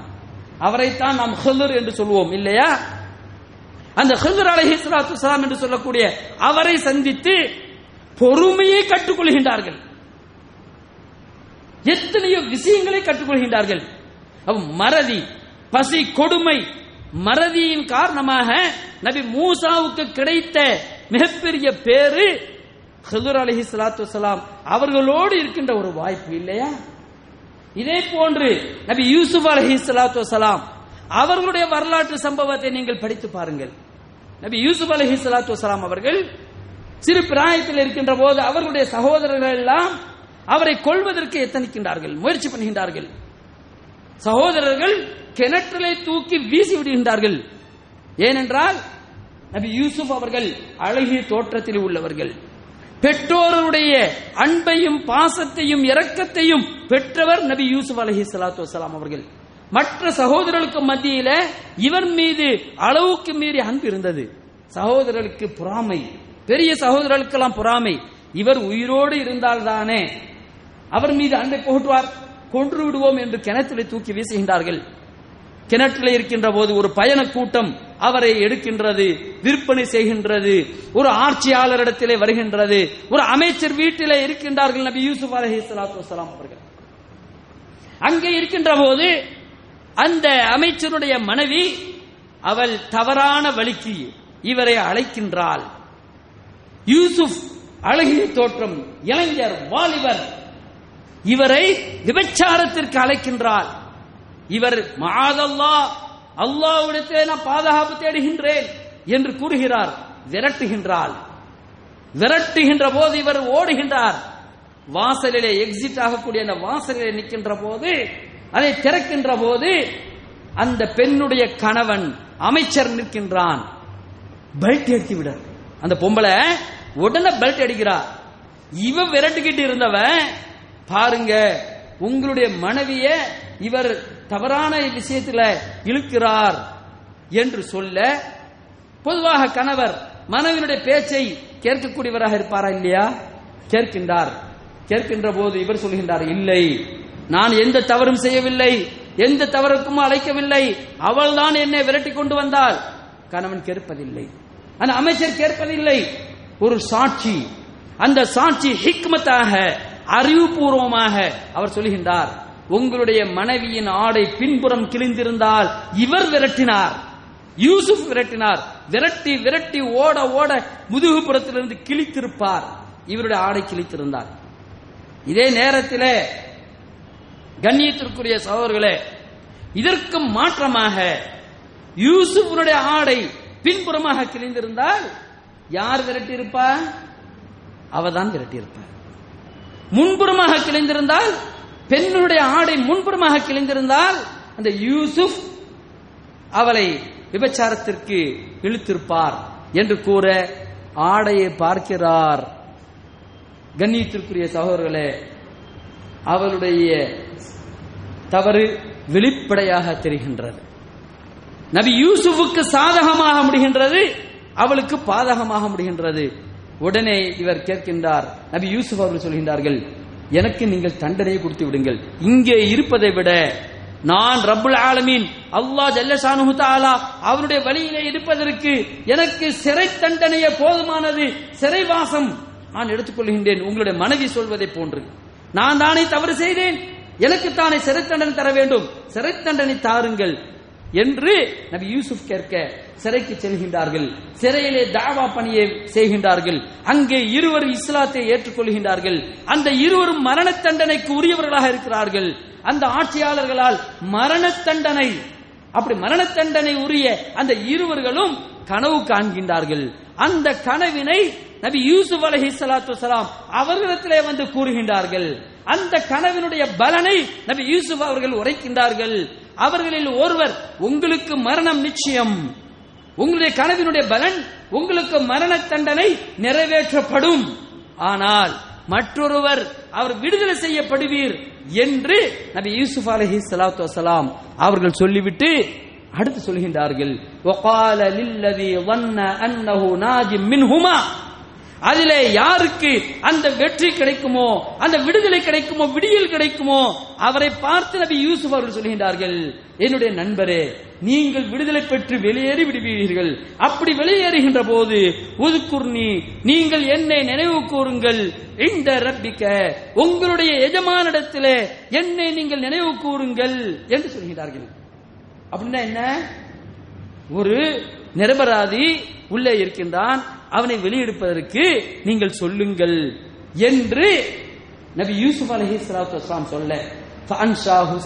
அவரைத்தான் நாம் ஹிலர் என்று சொல்வோம் இல்லையா? அந்த ஹிலர் அலஹி சலாத்து என்று சொல்லக்கூடிய அவரை சந்தித்து பொறுமையை கற்றுக்கொள்கின்றார்கள். எத்தனையோ விஷயங்களை கற்றுக்கொள்கின்றார்கள். மறதி பசி கொடுமை மறதியின் காரணமாக நபி மூசாவுக்கு கிடைத்த மிகப்பெரிய பேரு ஹதுர் அலஹி சலாத்து வலாம் அவர்களோடு இருக்கின்ற ஒரு வாய்ப்பு இல்லையா? இதே போன்று நபி யூசுப் அலஹி சலாத்து வலாம் அவர்களுடைய வரலாற்று சம்பவத்தை நீங்கள் படித்து பாருங்கள். நபி யூசுப் அலஹி சலாத்து வலாம் அவர்கள் சிறு பிராயத்தில் இருக்கின்ற போது அவர்களுடைய சகோதரர்கள் எல்லாம் அவரை கொள்வதற்கு எத்தனிக்கின்றார்கள் முயற்சி பண்ணுகின்றார்கள். சகோதரர்கள் கிணற்றிலே தூக்கி வீசி விடுகின்றார்கள். ஏனென்றால் நபி யூசுப் அவர்கள் அழகிய தோற்றத்தில் உள்ளவர்கள். பெற்றோருடைய அன்பையும் பாசத்தையும் இரக்கத்தையும் பெற்றவர் நபி யூசுப் அலஹி சலாத்து வலாம் அவர்கள். மற்ற சகோதரர்களுக்கு மத்தியில இவர் மீது அளவுக்கு மீறி அன்பு இருந்தது. சகோதரர்களுக்கு பொறாமை. பெரிய சகோதரர்களுக்கெல்லாம் பொறாமை. இவர் உயிரோடு இருந்தால்தானே. அவர் மீது அன்பை புகட்டுவார். கொன்று விடுவோம் என்று கிணற்றிலே தூக்கி வீசுகின்றார்கள். கிணற்றில் இருக்கின்ற போது ஒரு பயண கூட்டம் அவரை எடுக்கின்றது விற்பனை செய்கின்றது ஒரு ஆட்சியாளரிடத்திலே வருகின்றது ஒரு அமைச்சர் வீட்டிலே இருக்கின்றார்கள் நபி யூசுப் அலஹி சலாத்து வலாம் அவர்கள். அங்கே இருக்கின்ற போது அந்த அமைச்சருடைய மனைவி அவள் தவறான வழிக்கு இவரை அழைக்கின்றாள். யூசுப் அழகிய தோற்றம் இளைஞர் வாலிபர். இவரை விபச்சாரத்திற்கு அழைக்கின்றார். இவர் மாதல்லா அல்லாவிடத்தே நான் பாதுகாப்பு தேடுகின்றேன் என்று கூறுகிறார் விரட்டுகின்றாள் விரட்டுகின்ற போது இவர் ஓடுகின்றார். வாசலிலே எக்ஸிட் ஆகக்கூடிய அந்த வாசலிலே நிற்கின்ற போது அதை திறக்கின்ற போது அந்த பெண்ணுடைய கணவன் அமைச்சர் நிற்கின்றான். பெல்ட் ஏற்றி விட அந்த பொம்பளை உடனே பெல்ட் அடிக்கிறா. இவன் விரட்டுக்கிட்டு இருந்தவன் பாருங்க உங்களுடைய மனைவிய இவர் தவறான விஷயத்துல இழுக்கிறார் என்று சொல்ல பொதுவாக கணவர் மனைவியினுடைய பேச்சை கேட்கக்கூடியவராக இருப்பாரா இல்லையா? கேட்கின்றார். கேட்கின்ற போது இவர் சொல்கின்றார் இல்லை நான் எந்த தவறும் செய்யவில்லை எந்த தவறுக்கும் அழைக்கவில்லை அவள்தான் என்னை விரட்டி கொண்டு வந்தாள். கணவன் கேட்பதில்லை. அந்த அமைச்சர் கேட்பதில்லை. ஒரு சாட்சி. அந்த சாட்சி ஹிக்மத்தாக அறிவுபூர்வமாக அவர் சொல்கின்றார். உங்களுடைய மனைவியின் ஆடை பின்புறம் கிழிந்திருந்தால் இவர் விரட்டினார். யூசுப் விரட்டினார். விரட்டி விரட்டி ஓட ஓட முதுகுப்புறத்திலிருந்து கிழித்திருப்பார். இவருடைய ஆடை கிழித்திருந்தார். இதே நேரத்திலே கண்ணியத்திற்குரிய சகோதரர்களே இதற்கு மாற்றமாக யூசுஃபனுடைய ஆடை பின்புறமாக கிழிந்திருந்தால் யார் விரட்டியிருப்பா? அவதான் விரட்டியிருப்பார். முன்புறமாக கிழிந்திருந்தால் பெண்ணுடைய ஆடை முன்புறமாக கிழிந்திருந்தால் அந்த யூசுப் அவளை விபச்சாரத்திற்கு இழுத்திருப்பார் என்று கூற ஆடையை பார்க்கிறார். கண்ணியத்திற்குரிய சகோதரர்களே அவளுடைய தவறு வெளிப்படையாக தெரிகின்றது. நபி யூசுஃபுக்கு சாதகமாக முடிகின்றது அவளுக்கு பாதகமாக முடிகின்றது. உடனே இவர் கேட்கின்றார் நபி யூசுப் அவர்கள் சொல்கின்றார்கள் எனக்கு நீங்கள் தண்டனையை கொடுத்து விடுங்கள். இங்கே இருப்பதை விட நான் ரப்புல் ஆலமீன் அல்லா ஜல்லசானு தாலா அவருடைய வழியிலே இருப்பதற்கு எனக்கு சிறை தண்டனையே போதுமானது சிறைவாசம் நான் எடுத்துக்கொள்கின்றேன் உங்களுடைய மனைவி சொல்வதை போன்று. நான் தானே தவறு செய்தேன் எனக்கு தானே சிறை தண்டனை தர வேண்டும். சிறை தண்டனை தாருங்கள் என்று நபி யூசுப் கேட்க சிறைக்கு செல்கின்றார்கள். சிறையிலே தாவா பணியை செய்கின்றார்கள். அங்கே இருவர் இஸ்லாத்தை ஏற்றுக்கொள்கின்றார்கள். அந்த இருவரும் மரண தண்டனைக்கு உரியவர்களாக இருக்கிறார்கள். அந்த ஆட்சியாளர்களால் மரண தண்டனை அப்படி மரண தண்டனை உரிய அந்த இருவர்களும் கனவு காண்கின்றார்கள். அந்த கனவினை நபி யூசுப் அலஹி சலாத்து சலாம் அவர்களிடத்திலே வந்து கூறுகின்றார்கள். அந்த கனவினுடைய பலனை நபி யூசுப் அவர்கள் உரைக்கின்றார்கள். அவர்களில் ஒருவர் உங்களுக்கு மரணம் நிச்சயம். உங்களுடைய கனவினுடைய பலன் உங்களுக்கு மரண தண்டனை நிறைவேற்றப்படும். ஆனால் மற்றொருவர் அவர் விடுதலை செய்யப்படுவீர் என்று நபி யூசுப் அலஹி சலாத்து வசலாம் அவர்கள் சொல்லிவிட்டு அடுத்து சொல்கின்றார்கள். ஒகால லில்லதி வன்ன அன்னஹு நாஜிம் மின்ஹுமா அதிலே யாருக்கு அந்த வெற்றி கிடைக்குமோ அந்த விடுதலை கிடைக்குமோ விடியல் கிடைக்குமோ அவரை பார்த்து நபி யூசுப் அவர்கள் சொல்கின்றார்கள் என்னுடைய நண்பரே நீங்கள் விடுதலை பெற்று வெளியேறி விடுவீர்கள். அப்படி வெளியேறுகின்ற போது உதுக்குர்னி நீங்கள் என்னை நினைவு கூறுங்கள். இந்த ரப்பிக்க உங்களுடைய எஜமானிடத்திலே என்னை நீங்கள் நினைவு கூறுங்கள். என்று சொல்கிறார்கள் அப்படின்னா என்ன? ஒரு நிரபராதி உள்ளே இருக்கின்றான். அவனை வெளியெடுப்பதற்கு நீங்கள் சொல்லுங்கள் என்று நபி யூசுப் அலஹி சலாத்து வஸ்லாம் சொல்ல ஃபஅன்ஷாஹு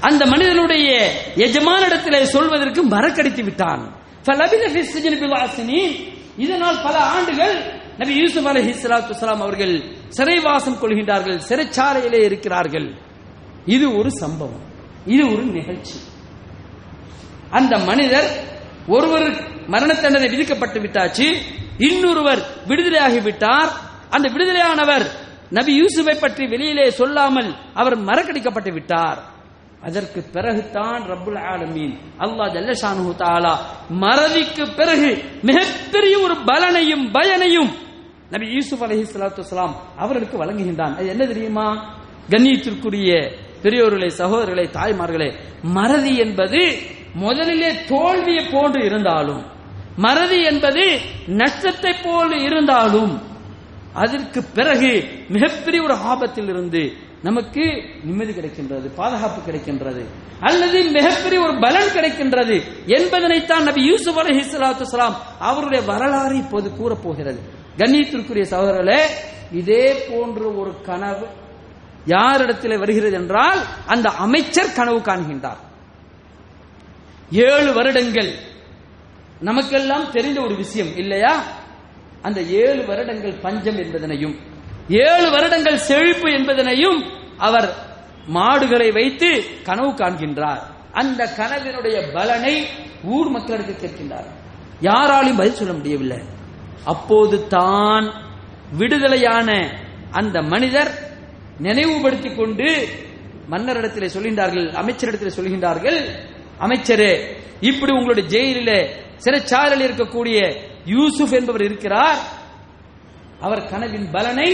அந்த மனிதனுடைய எஜமானிடத்திலே சொல்வதற்கு மறக்கடித்து விட்டான். இதனால் பல ஆண்டுகள் நபி யூசுப் அலஹி சலாத்து வஸ்லாம் அவர்கள் சிறைவாசம் கொள்கின்றார்கள் சிறைச்சாலையிலே இருக்கிறார்கள். இது ஒரு சம்பவம் இது ஒரு நிகழ்ச்சி. அந்த மனிதர் ஒருவர் மரண தண்டனை விதிக்கப்பட்டு விட்டாச்சு இன்னொருவர் விடுதலையாகி விட்டார். அந்த விடுதலையானவர் நபி யூசுஃபை பற்றி வெளியிலே சொல்லாமல் அவர் மறக்கடிக்கப்பட்டு விட்டார். அதற்கு பிறகுதான் ரப்புல் ஆலமீன் அல்லாஹ் ஜல்லஷானு தாலா மறதிக்கு பிறகு மிகப்பெரிய ஒரு பலனையும் பயனையும் நபி யூசுப் அலஹி சலாத்து வலாம் அவர்களுக்கு வழங்குகின்றான். அது என்ன தெரியுமா? கண்ணியத்திற்குரிய பெரியோர்களே சகோதரர்களே தாய்மார்களே மறதி என்பது முதலிலே தோல்வியை போன்று இருந்தாலும் மறதி என்பது நஷ்டத்தை போல் இருந்தாலும் அதற்கு பிறகு மிகப்பெரிய ஒரு ஆபத்தில் இருந்து நமக்கு நிம்மதி கிடைக்கின்றது பாதுகாப்பு கிடைக்கின்றது அல்லது மிகப்பெரிய ஒரு பலன் கிடைக்கின்றது என்பதனைத்தான் நபி யூசுப் அலஹி சலாத்து அவருடைய வரலாறு இப்போது கூறப்போகிறது. கண்ணியத்திற்குரிய சகோதரர்களே இதே போன்ற ஒரு கனவு யாரிடத்தில் வருகிறது என்றால் அந்த அமைச்சர் கனவு காண்கின்றார். ஏழு வருடங்கள். நமக்கெல்லாம் தெரிந்த ஒரு விஷயம் இல்லையா? அந்த ஏழு வருடங்கள் பஞ்சம் என்பதனையும் ஏழு வருடங்கள் செழிப்பு என்பதனையும் அவர் மாடுகளை வைத்து கனவு காண்கின்றார். அந்த கனவினுடைய பலனை ஊர் மக்களுக்கு கேட்கின்றார். யாராலையும் பதில் சொல்ல முடியவில்லை. அப்போது தான் விடுதலையான அந்த மனிதர் நினைவுபடுத்திக் கொண்டு மன்னரிடத்தில் சொல்கின்றார்கள் அமைச்சரிடத்தில் சொல்கின்றார்கள் அமைச்சரே இப்படி உங்களுடைய ஜெயிலிலே சிறைச்சாலையில் இருக்கக்கூடிய யூசுப் என்பவர் இருக்கிறார். அவர் கனவின் பலனை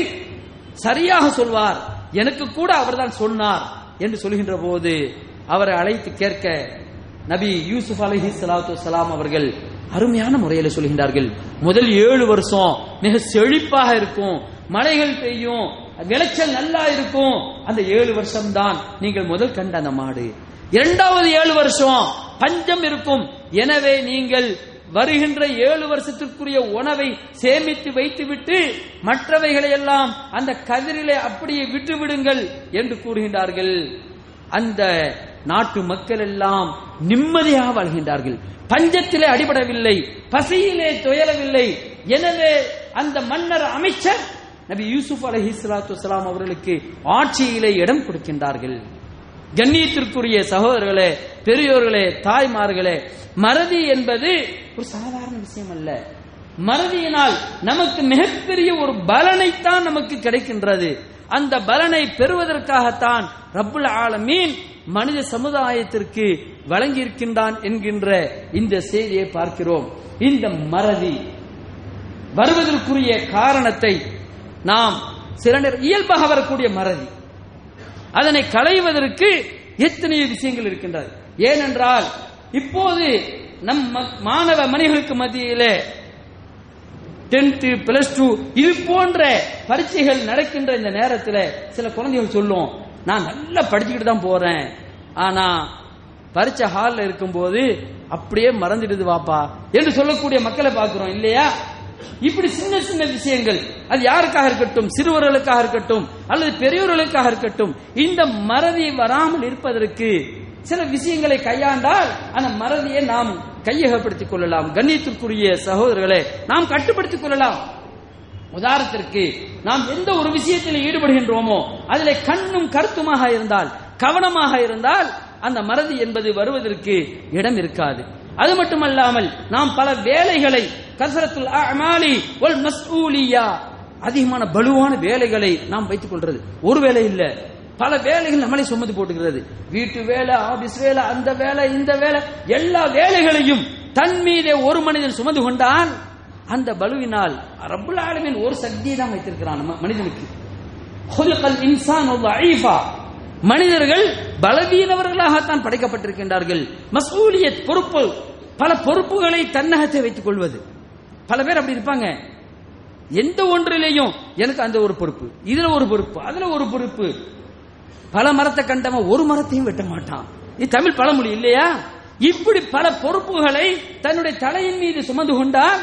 சரியாக சொல்வார். எனக்கு கூட அவர்தான் சொன்னார் என்று சொல்கின்ற போது அவரை அழைத்து கேட்க நபி யூசுப் அலஹி சலாத்து சலாம் அவர்கள் அருமையான முறையில் சொல்கின்றார்கள். முதல் ஏழு வருஷம் மிக செழிப்பாக இருக்கும் மழைகள் பெய்யும் விளைச்சல் நல்லா இருக்கும். அந்த ஏழு வருஷம் தான் நீங்கள் முதல் கண்ட அந்த மாடு. இரண்டாவது ஏழு வருஷம் பஞ்சம் இருக்கும். எனவே நீங்கள் வருகின்ற ஏழு வருஷத்திற்குரிய உணவை சேமித்து வைத்துவிட்டு மற்றவைகளை எல்லாம் அந்த கதிரிலே அப்படியே விட்டுவிடுங்கள் என்று கூறுகின்றார்கள். அந்த நாட்டு மக்கள் எல்லாம் நிம்மதியாக வாழ்கின்றார்கள். பஞ்சத்திலே அடிபடவில்லை பசியிலே துயரவில்லை. எனவே அந்த மன்னர் அமைச்சர் நபி யூசுப் அலஹி சலாத்து அவர்களுக்கு ஆட்சியிலே இடம் கொடுக்கின்றார்கள். கண்ணியத்திற்குரிய சகோதரர்களே பெரியோர்களே தாய்மார்களே மறதி என்பது ஒரு சாதாரண விஷயம் அல்ல. மறதியினால் நமக்கு மிகப்பெரிய ஒரு பலனைத்தான் நமக்கு கிடைக்கின்றது. அந்த பலனை பெறுவதற்காகத்தான் ரப்புல் ஆலமீன் மனித சமுதாயத்திற்கு வழங்கியிருக்கின்றான் என்கின்ற இந்த செய்தியை பார்க்கிறோம். இந்த மறதி வருவதற்குரிய காரணத்தை நாம் சில நேரம் இயல்பாக வரக்கூடிய மறதி. அதனை களைவதற்கு எத்தனையோ விஷயங்கள் இருக்கின்றது. ஏனென்றால் இப்போது நம் மாணவ மணிகளுக்கு மத்தியிலே டென்த் பிளஸ் டூ இது போன்ற பரீட்சைகள் நடக்கின்ற இந்த நேரத்தில் சில குழந்தைகள் சொல்லும் நான் நல்லா படிச்சுக்கிட்டு தான் போறேன். ஆனா பரீட்சை ஹாலில் இருக்கும்போது அப்படியே மறந்துடுது வாப்பா. என்று சொல்லக்கூடிய மக்களை பார்க்கிறோம் இல்லையா? இப்படி சின்ன சின்ன விஷயங்கள். அது யாருக்காக இருக்கட்டும்? சிறுவர்களுக்காக இருக்கட்டும் அல்லது பெரியவர்களுக்காக இருக்கட்டும். இந்த மறதி வராமல் இருப்பதற்கு சில விஷயங்களை கையாண்டால் அந்த மறதியை நாம் கையகப்படுத்திக் கொள்ளலாம். கண்ணியத்திற்குரிய சகோதரர்களை நாம் கட்டுப்படுத்திக் கொள்ளலாம். உதாரணத்திற்கு நாம் எந்த ஒரு விஷயத்தில் ஈடுபடுகின்றோமோ அதில் கண்ணும் கருத்துமாக இருந்தால் கவனமாக இருந்தால் அந்த மறதி என்பது வருவதற்கு இடம் இருக்காது. அது மட்டுமல்லாமல் நாம் பல வேலைகளை கசரத்துல் அமாலி ஒல் மஸ்ஊலியா அதிகமான பலுவான வேலைகளை நாம் வைத்துக் கொள்றது. ஒரு வேலை இல்ல. பல வேலைகள் நம்மளை சுமந்து போட்டுகிறது வீட்டு வேலை ஆபீஸ் வேலை அந்த வேலை இந்த வேலை எல்லா வேலைகளையும் தன் மீதே ஒரு மனிதன் சுமந்து கொண்டால் அந்த பலுவினால் ரபுல் ஆலமின் ஒரு சக்தியை தான் வைத்திருக்கிறான் நம்ம மனிதனுக்கு. இன்சான் மனிதர்கள் பலவீனவர்களாகத்தான் படைக்கப்பட்டிருக்கின்றார்கள். மசூலியத் பொறுப்பு பல பொறுப்புகளை தன்னகத்தை வைத்துக் கொள்வது. பல பேர் அப்படி இருப்பாங்க. எந்த ஒன்றிலேயும் எனக்கு அந்த ஒரு பொறுப்பு இதுல ஒரு பொறுப்பு அதுல ஒரு பொறுப்பு. பல மரத்தை கண்டவன் ஒரு மரத்தையும் வெட்ட மாட்டான். இது தமிழ் பழமொழி இல்லையா? இப்படி பல பொறுப்புகளை தன்னுடைய தலையின் மீது சுமந்து கொண்டால்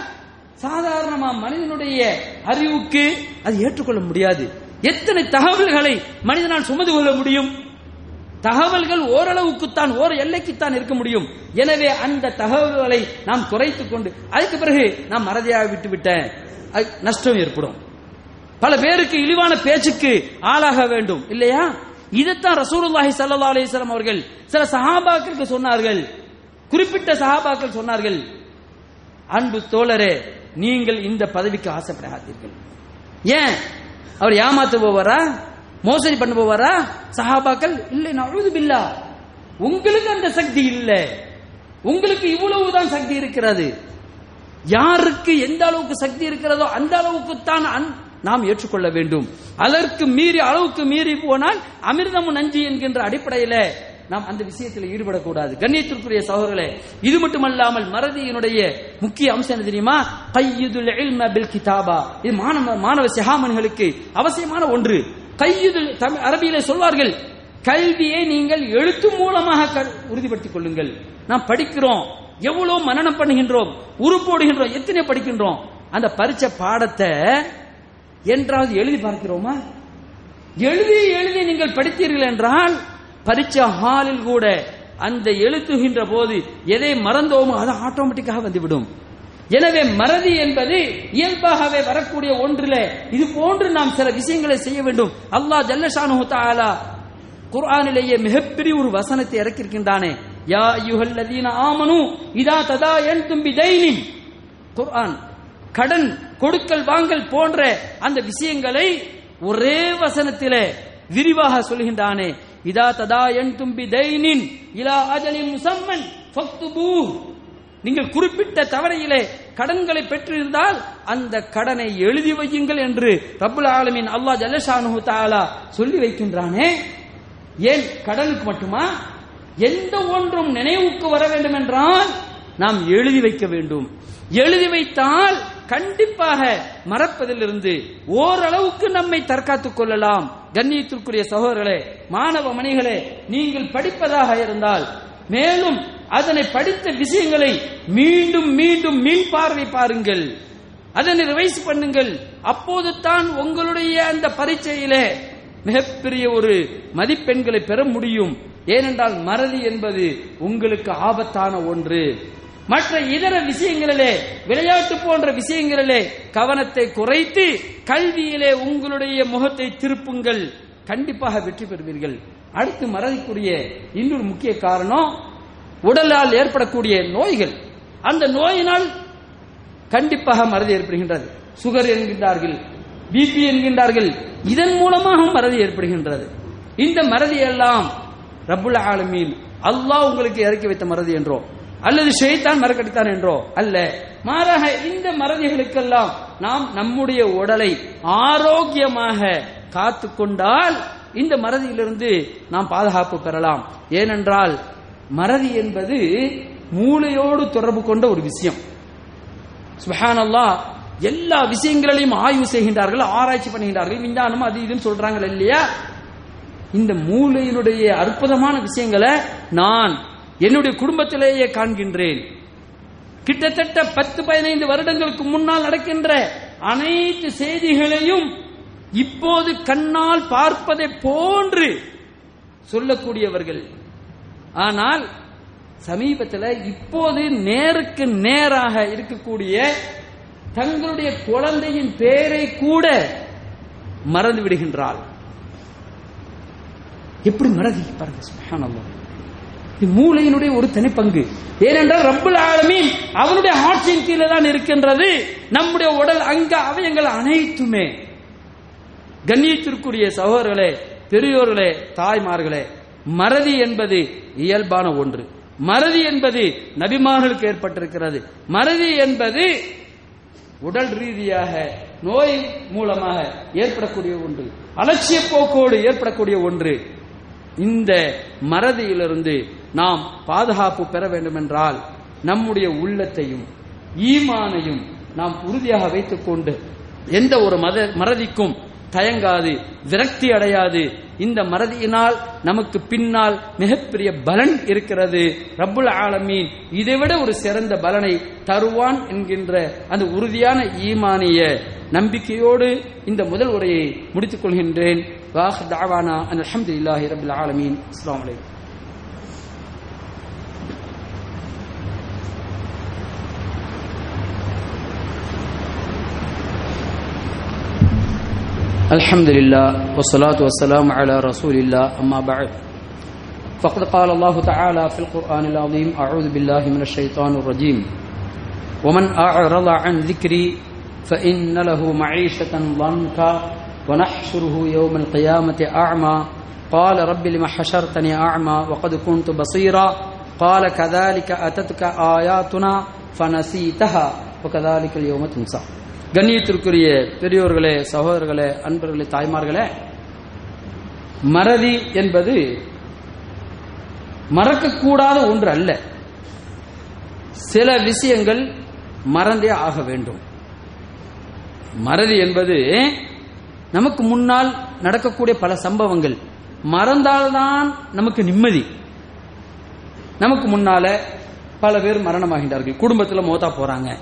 சாதாரணமா மனிதனுடைய அறிவுக்கு அது ஏற்றுக்கொள்ள முடியாது. எத்தனை தகவல்களை மனிதனால் சுமந்து கொள்ள முடியும்? தகவல்கள் ஓரளவுக்குத்தான் ஓர் எல்லைக்குத்தான் இருக்க முடியும். எனவே அந்த தகவல்களை நாம் குறைத்துக் கொண்டு அதுக்கு பிறகு நாம் மறதியாக விட்டுவிட்ட நஷ்டம் ஏற்படும். பல பேருக்கு இழிவான பேச்சுக்கு ஆளாக வேண்டும் இல்லையா? இதைத்தான் ரசூலுல்லாஹி சல்லா அலிஸ்லாம் அவர்கள் சில சஹாபாக்களுக்கு சொன்னார்கள். குறிப்பிட்ட சஹாபாக்கள் சொன்னார்கள் அன்பு தோழரே நீங்கள் இந்த பதவிக்கு ஆசைப்படாதீர்கள். ஏன்? அவர் ஏமாத்து போவாரா? மோசடி பண்ண போவாரா? சஹாபாக்கள் இல்லை நழுது பில்லா உங்களுக்கு அந்த சக்தி இல்லை. உங்களுக்கு இவ்வளவுதான் சக்தி இருக்கிறது. யாருக்கு எந்த அளவுக்கு சக்தி இருக்கிறதோ அந்த அளவுக்கு தான் நாம் ஏற்றுக்கொள்ள வேண்டும். அதற்கு மீறி அளவுக்கு மீறி போனால் அமிர்தமும் நஞ்சு என்கின்ற அடிப்படையில நாம் அந்த விஷயத்தில் ஈடுபடக்கூடாது. கண்ணியத்திற்குரிய சகோதரர்களே இது மட்டுமல்லாமல் மறதியினுடைய முக்கிய அம்சம் என்ன தெரியுமா? கையுதுல் இல்ம பில் கிதாபா. இது மாணவ மாணவ சிகாமணிகளுக்கு அவசியமான ஒன்று. கையுதுல் தமிழ் அரபியிலே சொல்வார்கள் கல்வியை நீங்கள் எழுத்து மூலமாக உறுதிப்படுத்திக் கொள்ளுங்கள். நாம் படிக்கிறோம் எவ்வளவு மனநம் பண்ணுகின்றோம் உருப்போடுகின்றோம் எத்தனை படிக்கின்றோம். அந்த பரிச்ச பாடத்தை என்றாவது எழுதி பார்க்கிறோமா? எழுதி எழுதி நீங்கள் படித்தீர்கள் என்றால் பரீட்சை ஹாலில் கூட அந்த எழுத்துகின்ற போது எதை மறந்தோமோ அது ஆட்டோமேட்டிக்காக வந்துவிடும். எனவே மறதி என்பது இயல்பாகவே வரக்கூடிய ஒன்றில் இது போன்று நாம் சில விஷயங்களை செய்ய வேண்டும். அல்லாஹ் ஜல்லஷானு தாலா குர்ஆனிலேயே மிகப்பெரிய ஒரு வசனத்தை இறக்கியிருக்கின்றானே. யா அய்யுஹல்லதீன ஆமனு இதா ததா என் தும்பி தைனி குர்ஆன் கடன் கொடுக்கல் வாங்கல் போன்ற அந்த விஷயங்களை ஒரே வசனத்திலே விரிவாக சொல்கின்றானே. இதா ததா என் தும்பி தைனின் இலா அஜலின் முசம்மன் ஃபக்துபூ. நீங்கள் குறிப்பிட்ட தவறையிலே கடன்களை பெற்றிருந்தால் அந்த கடனை எழுதி வையுங்கள் என்று ரபுல் ஆலமின் அல்லாஹ் ஜல்லஷானு தாலா சொல்லி வைக்கின்றானே. ஏன்? கடனுக்கு மட்டுமா? எந்த ஒன்றும் நினைவுக்கு வர வேண்டும் என்றால் நாம் எழுதி வைக்க வேண்டும். எழுதி வைத்தால் கண்டிப்பாக மறப்பதிலிருந்து ஓரளவுக்கு நம்மை தற்காத்துக் கொள்ளலாம். கண்ணியத்திற்குரிய சகோதரர்களே மாணவ மணிகளே நீங்கள் படிப்பதாக இருந்தால் மேலும் அதனை படித்த விஷயங்களை மீண்டும் மீண்டும் மீள் பார்வை பாருங்கள். அதனை ரிவைஸ் பண்ணுங்கள். அப்போது தான் உங்களுடைய அந்த பரீட்சையிலே மிகப்பெரிய ஒரு மதிப்பெண்களை பெற முடியும். ஏனென்றால் மறதி என்பது உங்களுக்கு ஆபத்தான ஒன்று. மற்ற இதர விஷயங்களிலே விளையாட்டு போன்ற விஷயங்களிலே கவனத்தை குறைத்து கல்வியிலே உங்களுடைய முகத்தை திருப்புங்கள். கண்டிப்பாக வெற்றி பெறுவீர்கள். அடுத்து மறதிக்குரிய இன்னொரு முக்கிய காரணம் உடலால் ஏற்படக்கூடிய நோய்கள். அந்த நோயினால் கண்டிப்பாக மறதி ஏற்படுகின்றது. சுகர் என்கின்றார்கள் பிபி என்கின்றார்கள் இதன் மூலமாக மறதி ஏற்படுகின்றது. இந்த மறதி எல்லாம் ரபுல் ஆலமீன் அல்லாஹ் உங்களுக்கு இறக்கி வைத்த மறதி என்றோம். அல்லது ஷெய்தான் மறக்கடித்தான் என்றோ அல்ல. மாறாக இந்த மறதிகளுக்கெல்லாம் நாம் நம்முடைய உடலை ஆரோக்கியமாக காத்து கொண்டால் இந்த மறதியிலிருந்து நாம் பாதுகாப்பு பெறலாம். ஏனென்றால் மறதி என்பது மூளையோடு தொடர்பு கொண்ட ஒரு விஷயம். சுபஹானல்லா எல்லா விஷயங்களையும் ஆய்வு செய்கின்றார்கள் ஆராய்ச்சி பண்ணுகின்றார்கள் விஞ்ஞானம் அது இதுன்னு சொல்றாங்க இல்லையா? இந்த மூளையினுடைய அற்புதமான விஷயங்களை நான் என்னுடைய குடும்பத்திலேயே காண்கின்றேன். கிட்டத்தட்ட பத்து பதினைந்து வருடங்களுக்கு முன்னால் நடக்கின்ற அனைத்து செய்திகளையும் இப்போது கண்ணால் பார்ப்பதை போன்று சொல்லக்கூடியவர்கள். ஆனால் சமீபத்தில் இப்போது நேருக்கு நேராக இருக்கக்கூடிய தங்களுடைய குழந்தையின் பெயரை கூட மறந்து விடுகின்றாள். எப்படி மறதி? பாருங்க சுப்ஹானல்லாஹ். இது மூளையினுடைய ஒரு தனிப்பங்கு. ஏனென்றால் ரப்பல் ஆலமீன் அவனுடைய ஆட்சியின் கீழே தான் இருக்கின்றது. நம்முடைய உடல் அங்க அவயங்கள் அனைத்துமே. கண்ணியத்திற்குரிய சகோதரர்களே பெரியோர்களே தாய்மார்களே மறதி என்பது இயல்பான ஒன்று. மறதி என்பது நபிமார்களுக்கு ஏற்பட்டிருக்கிறது. மறதி என்பது உடல் ரீதியாக நோய் மூலமாக ஏற்படக்கூடிய ஒன்று. அலட்சிய போக்கோடு ஏற்படக்கூடிய ஒன்று. இந்த மறதியிலிருந்து நாம் பாதுகாப்பு பெற வேண்டுமென்றால் நம்முடைய உள்ளத்தையும் ஈமானையும் நாம் உறுதியாக வைத்துக் கொண்டு எந்த ஒரு மத மறதிக்கும் தயங்காது விரக்தி அடையாது. இந்த மறதியினால் நமக்கு பின்னால் மிகப்பெரிய பலன் இருக்கிறது. ரப்புல் ஆலமீன் இதைவிட ஒரு சிறந்த பலனை தருவான் என்கின்ற அந்த உறுதியான ஈமானிய நம்பிக்கையோடு இந்த முதல் உரையை முடித்துக் கொள்கின்றேன். வாஹ் தாவானா இல்லாஹி ரபுல் ஆலமீன். அஸ்லாம் வலைக்கம் الحمد لله والصلاة والسلام على رسول الله أما بعد. فقد قال الله تعالى في القرآن العظيم أعوذ بالله من الشيطان الرجيم. ومن أعرض عن ذكري فإن له معيشة ضنكا ونحشره يوم القيامة أعمى. قال رب لم حشرتني أعمى وقد كنت بصيرا. قال كذلك أتتك آياتنا فنسيتها وكذلك اليوم تنسى. கண்ணியத்திற்குரிய பெரியோர்களே சகோதரர்களே அன்பர்களே தாய்மார்களே மறதி என்பது மறக்கக்கூடாத ஒன்று அல்ல. சில விஷயங்கள் மறந்தே ஆக வேண்டும். மறதி என்பது நமக்கு முன்னால் நடக்கக்கூடிய பல சம்பவங்கள். மறந்தால்தான் நமக்கு நிம்மதி. நமக்கு முன்னால பல பேர் மரணமாகின்றார்கள். குடும்பத்தில் மோத்தா போறாங்க.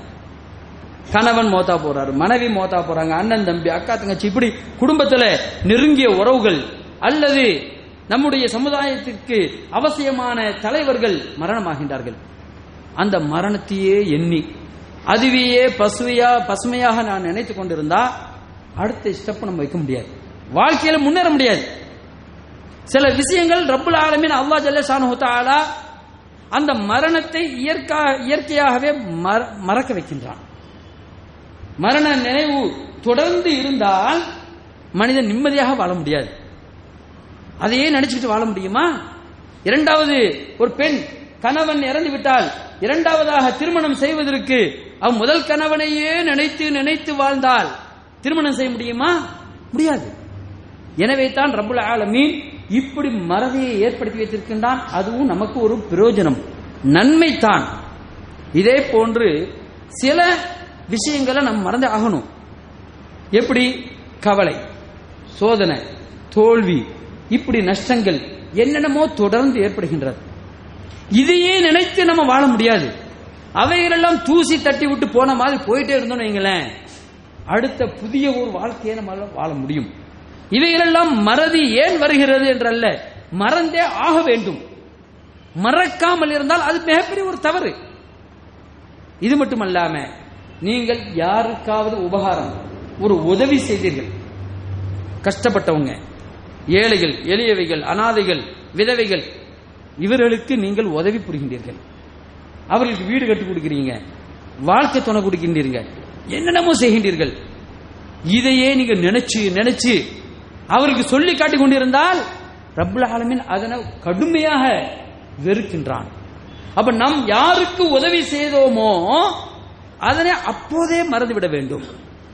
கணவன் மோத்தா போறாரு மனைவி மோத்தா போறாங்க அண்ணன் தம்பி அக்கா தங்கச்சி இப்படி குடும்பத்துல நெருங்கிய உறவுகள் அல்லது நம்முடைய சமுதாயத்திற்கு அவசியமான தலைவர்கள் மரணமாகின்றார்கள். அந்த மரணத்தையே எண்ணி அதுவையே பசுவையா பசுமையாக நான் நினைத்துக் கொண்டிருந்தா அடுத்த ஸ்டெப் நம்ம வைக்க முடியாது. வாழ்க்கையில முன்னேற முடியாது. சில விஷயங்கள் ரப்புல் ஆலமின் அல்லாஹ் ஜல்லஷானு அந்த மரணத்தை இயற்கா இயற்கையாகவே மற- மறக்க வைக்கின்றான். மரண நினைவு தொடர்ந்து இருந்தால் மனிதன் நிம்மதியாக வாழ முடியாது. அதையே நினைச்சுக்கிட்டு வாழ முடியுமா? இரண்டாவது ஒரு பெண் கணவன் இறந்து விட்டால் இரண்டாவதாக திருமணம் செய்வதற்கு அவ் முதல் கணவனையே நினைத்து நினைத்து வாழ்ந்தால் திருமணம் செய்ய முடியுமா? முடியாது. எனவே தான் ரபுல் ஆலமீன் இப்படி மறதியை ஏற்படுத்தி வைத்திருக்கின்றான். அதுவும் நமக்கு ஒரு பிரயோஜனம். நன்மை தான் இதே போன்று சில விஷயங்களை நம்ம மறந்து ஆகணும். எப்படி? கவலை சோதனை தோல்வி இப்படி நஷ்டங்கள் என்னென்னமோ தொடர்ந்து ஏற்படுகின்றது. இதையே நினைத்து நம்ம வாழ முடியாது. அவைகளெல்லாம் தூசி தட்டி விட்டு போன மாதிரி போயிட்டே இருந்தோம்னு வைங்களேன். அடுத்த புதிய ஒரு வாழ்க்கையை நம்ம வாழ முடியும். இவைகளெல்லாம் மறதி ஏன் வருகிறது என்றல்ல மறந்தே ஆக வேண்டும். மறக்காமல் இருந்தால் அது மிகப்பெரிய ஒரு தவறு. இது மட்டுமல்லாம நீங்கள் யாருக்காவது உபகாரம் ஒரு உதவி செய்தீர்கள். கஷ்டப்பட்டவங்க ஏழைகள் எளியவைகள் அனாதைகள் விதவைகள் இவர்களுக்கு நீங்கள் உதவி புரிகின்றீர்கள். அவர்களுக்கு வீடு கட்டி கொடுக்கிறீங்க வாழ்க்கை துணை கொடுக்கின்றீர்கள். என்னென்னமோ செய்கின்றீர்கள். இதையே நீங்க நினைச்சு நினைச்சு அவருக்கு சொல்லி காட்டிக் கொண்டிருந்தால் ரபுல் ஆலமின் அதனை கடுமையாக வெறுக்கின்றான். அப்ப நாம் யாருக்கு உதவி செய்தோமோ அதனை அப்போதே மறந்துவிட வேண்டும்.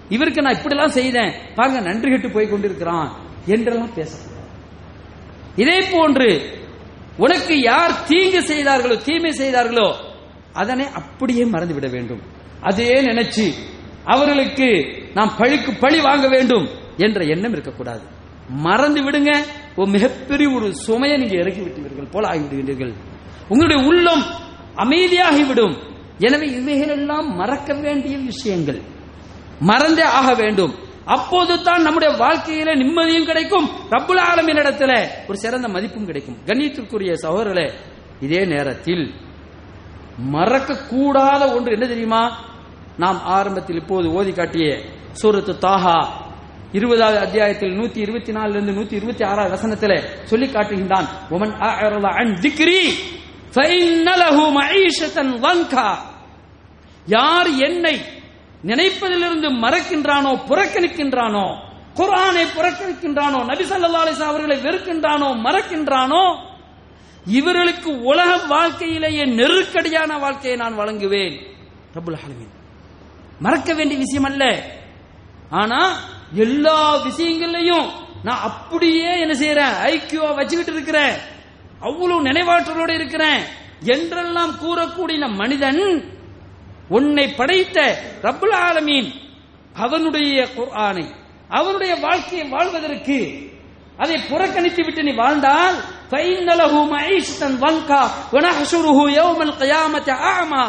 இவருக்கு நான் இப்படிலாம் செய்தேன். பாருங்க நன்றி கெட்டு போய் கொண்டிருக்கிறான் என்றெல்லாம் பேசக்கூடாது. இதே போன்று உனக்கு யார் தீங்கு செய்தார்களோ தீமை செய்தார்களோ அதனை அப்படியே மறந்துவிட வேண்டும். அதே நினைச்சு அவர்களுக்கு நாம் பழிக்கு பழி வாங்க வேண்டும் என்ற எண்ணம் இருக்கக்கூடாது. மறந்து விடுங்க ஒரு மிகப்பெரிய ஒரு சுமையை நீங்க இறக்கி விட்டுவீர்கள் போல ஆகிவிடுகிறீர்கள் உங்களுடைய உள்ளம் அமைதியாகிவிடும். எனவே இவைகளெல்லாம் மறக்க வேண்டிய விஷயங்கள். மறந்தே ஆக வேண்டும். அப்போது தான் நம்முடைய வாழ்க்கையில நிம்மதியும் கிடைக்கும். ரப்புல ஆலமின் இடத்துல ஒரு சிறந்த மதிப்பும் கிடைக்கும். கண்ணியத்திற்குரிய சகோதரர்களே இதே நேரத்தில் மறக்க கூடாத ஒன்று என்ன தெரியுமா? நாம் ஆரம்பத்தில் இப்போது ஓதி காட்டிய சூரத்து தாஹா இருபதாவது அத்தியாயத்தில் நூத்தி இருபத்தி நாலுல இருந்து நூத்தி இருபத்தி ஆறாவது வசனத்தில் சொல்லி காட்டுகின்றான். வங்கா யார் என்னை நினைப்பதிலிருந்து மறக்கின்றானோ புறக்கணிக்கின்றானோ குரானை புறக்கணிக்கின்றானோ நபி ஸல்லல்லாஹு அவர்களை வெறுக்கின்றானோ மறக்கின்றானோ இவர்களுக்கு உலக வாழ்க்கையிலேயே நெருக்கடியான வாழ்க்கையை நான் வழங்குவேன். ரப்புல் ஆலமீன். மறக்க வேண்டிய விஷயம் அல்ல. ஆனா எல்லா விஷயங்கள்லையும் நான் அப்படியே என்ன செய்யறேன் ஐக்கியோ வச்சுக்கிட்டு இருக்கிறேன். அவ்வளவு நினைவாற்றலோடு இருக்கிறேன். என்றெல்லாம் கூறக்கூடிய மனிதன் உன்னை படைத்த ரபுல் ஆலமீன் அவனுடைய குர்ஆனை அவனுடைய வாழ்க்கையை வாழ்வதற்கு அதை புறக்கணித்து விட்டு நீ வாழ்ந்தால் ஃபைன்னலஹு மஈஷத்தன் வங்கா வனஹ்ஷுருஹு யௌமல் கியாமத்தி ஆமா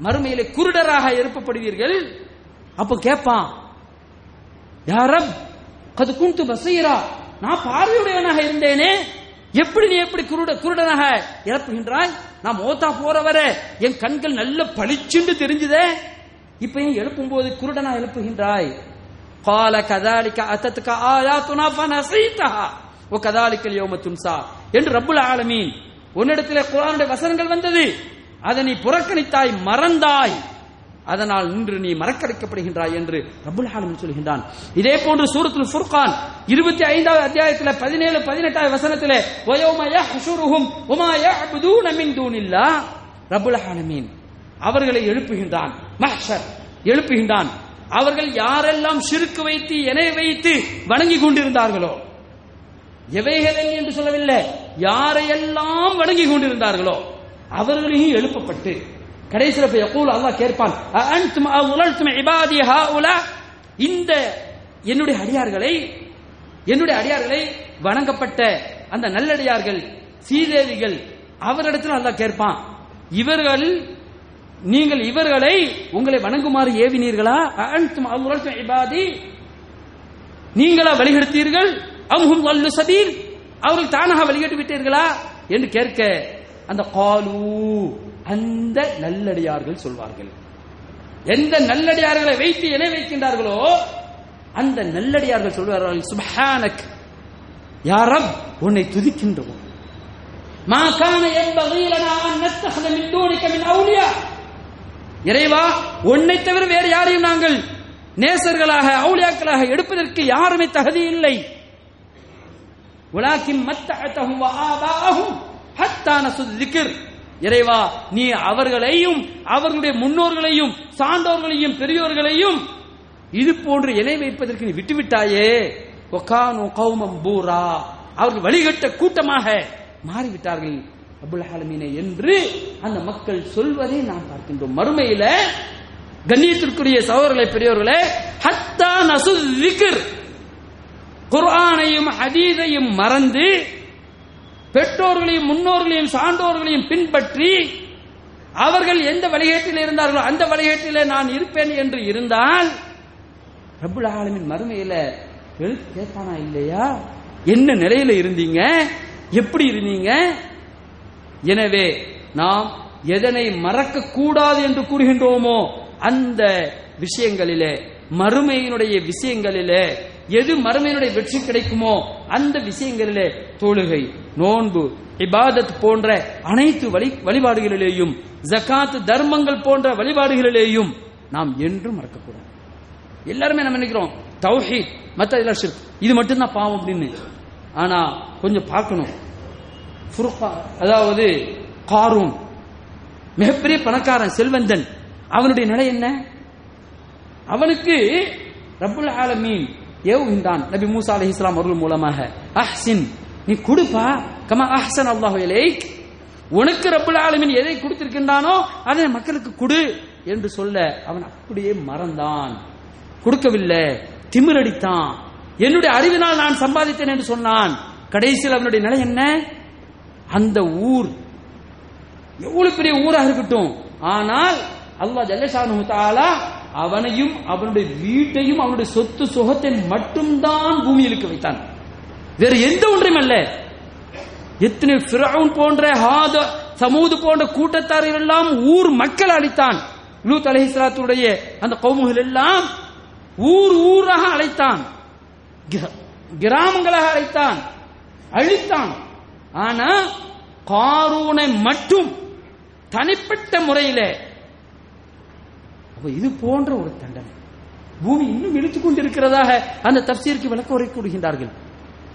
மறுமையிலே குருடராக எழுப்பப்படுவீர்கள். அப்ப கேட்பான் யாரப் கது குண்டு பசீரா நான் பார்வையுடையவனாக இருந்தேனே எப்படி நீ எப்படி குருட குருடனாக இறப்புகின்றாய்? நான் மோத்தா போறவரே என் கண்கள் நல்ல பளிச்சுண்டு தெரிஞ்சுதே. இப்ப ஏன் எழுப்பும் போது குருடனா எழுப்புகின்றாய். கால கதாலிக்க அத்தத்துக்கு ஆயா துனாஃபா நசைத்தா ஓ கதாலிக்கல் யோம துன்சா. என்று ரப்புல் ஆலமீன் உன்னிடத்தில் குரானுடைய வசனங்கள் வந்தது. அதை நீ புறக்கணித்தாய் மறந்தாய். அதனால் இன்று நீ மறக்கடிக்கப்படுகின்றாய் என்று ரபுல் ஆலமீன் சொல்கின்றான். இதே போன்று சூரத்துல் ஃபுர்கான் இருபத்தி ஐந்தாவது அத்தியாயத்தில் பதினேழு பதினெட்டாவது வசனத்தில் வயோம யஹ்ஷுருஹும் உமாயா யஅபுதூன மின் தூனில்லா? ரபுல் ஆலமீன் அவர்களை எழுப்புகின்றான். மஹ்ஷர் எழுப்புகின்றான். அவர்கள் யாரெல்லாம் சிறுக்கு வைத்து எனை வைத்து வணங்கி கொண்டிருந்தார்களோ எவைகளை என்று சொல்லவில்லை. யாரையெல்லாம் வணங்கி கொண்டிருந்தார்களோ அவர்களையும் எழுப்பப்பட்டு கடைசியில் போய் யகூல் அல்லாஹ் கேட்பான் அஅன்தும் அவுலல்தும் இபாதி ஹாஉலா? இந்த என்னுடைய அடியார்களை என்னுடைய அடியார்களை வணங்கப்பட்ட அந்த நல்லடியார்கள் சீதேவிகள் அவரிடத்தில் அல்லாஹ் கேட்பான் இவர்கள் நீங்கள் இவர்களை உங்களை வணங்குமாறு ஏவினீர்களா? அஅன்தும் அவுலல்தும் இபாதி. நீங்களா வழிகெடுத்தீர்கள் அம்ஹும் வல்லு சபீல்? அவர்கள் தானாக வழிகட்டு விட்டீர்களா? என்று கேட்க அந்த காலு அந்த நல்லடியார்கள் சொல்வார்கள். எந்த நல்லடியார்களை வைத்து என வைக்கின்றார்களோ அந்த நல்லடியார்கள் சொல்வார்கள் சுபஹானக் யாரம் உன்னை துதிக்கின்றோம். மா கான என்பது அவுலியா. இறைவா உன்னை தவிர வேறு யாரையும் நாங்கள் நேசர்களாக அவுளியாக்களாக எடுப்பதற்கு யாருமே தகுதி இல்லை. உலாக்கின் மத்தகத்தகும் ஆபாகும் ஹத்தான சுதிக்கிர் இறைவா நீ அவர்களையும் அவர்களுடைய முன்னோர்களையும் சான்றோர்களையும் பெரியோர்களையும் இது போன்று இணை வைப்பதற்கு நீ விட்டுவிட்டாயே. ஒகானு கௌமம் பூரா. அவர்கள் வழிகட்ட கூட்டமாக மாறிவிட்டார்கள். அபுல் ஹாலமீனே என்று அந்த மக்கள் சொல்வதை நாம் பார்க்கின்றோம். மறுமையில கண்ணியத்திற்குரிய சகோதரர்களை பெரியவர்களே ஹத்தா நசு குர்ஆனையும் ஹதீதையும் மறந்து பெற்றோர்களையும் முன்னோர்களையும் சான்றோர்களையும் பின்பற்றி அவர்கள் எந்த வழிகேட்டில் இருந்தார்களோ அந்த வழிகேட்டிலே நான் இருப்பேன் என்று இருந்தால் ரப்புல் ஆலமின் மறுமையில எழுத்து கேட்பானா இல்லையா? என்ன நிலையில இருந்தீங்க? எப்படி இருந்தீங்க? எனவே நாம் எதனை மறக்க கூடாது என்று கூறுகின்றோமோ அந்த விஷயங்களிலே மறுமையினுடைய விஷயங்களிலே எது மறுமையினுடைய வெற்றி கிடைக்குமோ அந்த விஷயங்களிலே தொழுகை நோன்பு இபாதத் போன்ற அனைத்து வழி வழிபாடுகளிலேயும் ஜக்காத்து தர்மங்கள் போன்ற வழிபாடுகளிலேயும் நாம் என்றும் மறக்கக்கூடாது. எல்லாருமே நம்ம நினைக்கிறோம் தௌஹீத் மத்த இதெல்லாம் ஷிர்க். இது மட்டும்தான் பாவம் அப்படின்னு. ஆனா கொஞ்சம் பார்க்கணும். அதாவது காரூன். மிகப்பெரிய பணக்காரன் செல்வந்தன். அவனுடைய நிலை என்ன? அவனுக்கு ரபுல் ஆலமீன் ஏவுகின்றான் நபி மூசா அலி இஸ்லாம் அவர்கள் மூலமாக. அஹ்சின். நீ கொடுப்பா. கமா அஹ்சன் அல்லாஹு இலை உனக்கு ரப்புல் ஆலமின் எதை கொடுத்திருக்கின்றானோ அதை மக்களுக்கு கொடு என்று சொல்ல அவன் அப்படியே மறந்தான். கொடுக்கவில்லை. திமிரடித்தான் என்னுடைய அறிவினால் நான் சம்பாதித்தேன் என்று சொன்னான். கடைசியில் அவனுடைய நிலை என்ன? அந்த ஊர். எவ்வளவு பெரிய ஊராக இருக்கட்டும். ஆனால் அல்லாஹ் ஜல்லஷானு தாலா அவனையும் அவனுடைய வீட்டையும் அவனுடைய சொத்து சுகத்தை மட்டும்தான் பூமியிலுக்கு வைத்தான். வேற எந்த ஒன்றையும் அல்ல. எத்தனை பிரவுன் போன்ற ஹாத சமூது போன்ற கூட்டத்தார்கள் எல்லாம் ஊர் மக்கள் அழைத்தான். லூத் அலஹிஸ்லாத்துடைய அந்த கௌமுகள் எல்லாம் ஊர் ஊராக அழைத்தான். கிர- கிராமங்களாக அழைத்தான். அழித்தான். ஆனா காரூனை மட்டும் தனிப்பட்ட முறையிலே இது போன்ற ஒரு தண்டனை. பூமி இன்னும் இழுத்துக் கொண்டிருக்கிறதாக அந்த தப்சீருக்கு விளக்க உரை கூறுகின்றார்கள்.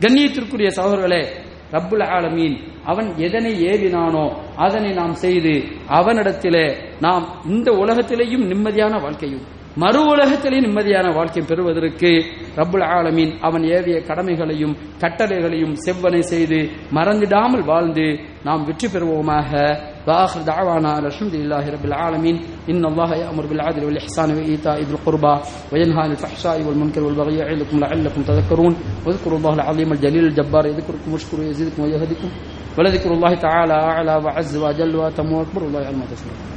கண்ணியத்திற்குரிய சகோதரர்களே ரப்புல் ஆலமீன் அவன் எதனை ஏவினானோ அதனை நாம் செய்து அவனிடத்திலே நாம் இந்த உலகத்திலேயும் நிம்மதியான வாழ்க்கையும் மறு உலகத்திலே நிம்மதியான வாழ்க்கை பெறுவதற்கு ரப்புல் ஆலமீன் அவன் ஏவிய கடமைகளையும் கட்டளைகளையும் செவ்வனை செய்து மறந்திடாமல் வாழ்ந்து நாம் வெற்றி பெறுவோமாக واخر دعوانا الحمد لله رب العالمين ان الله يامر بالعدل والاحسان وايتاء ذي القربى وينهى عن الفحشاء والمنكر والبغي يعظكم لعلكم تذكرون واذكروا الله العظيم الجليل الجبار يذكركم واشكروا يزيدكم ويهدكم ولذكر الله تعالى اعلى وعز وجل واتم واكبر والله يعلم ما تصنعون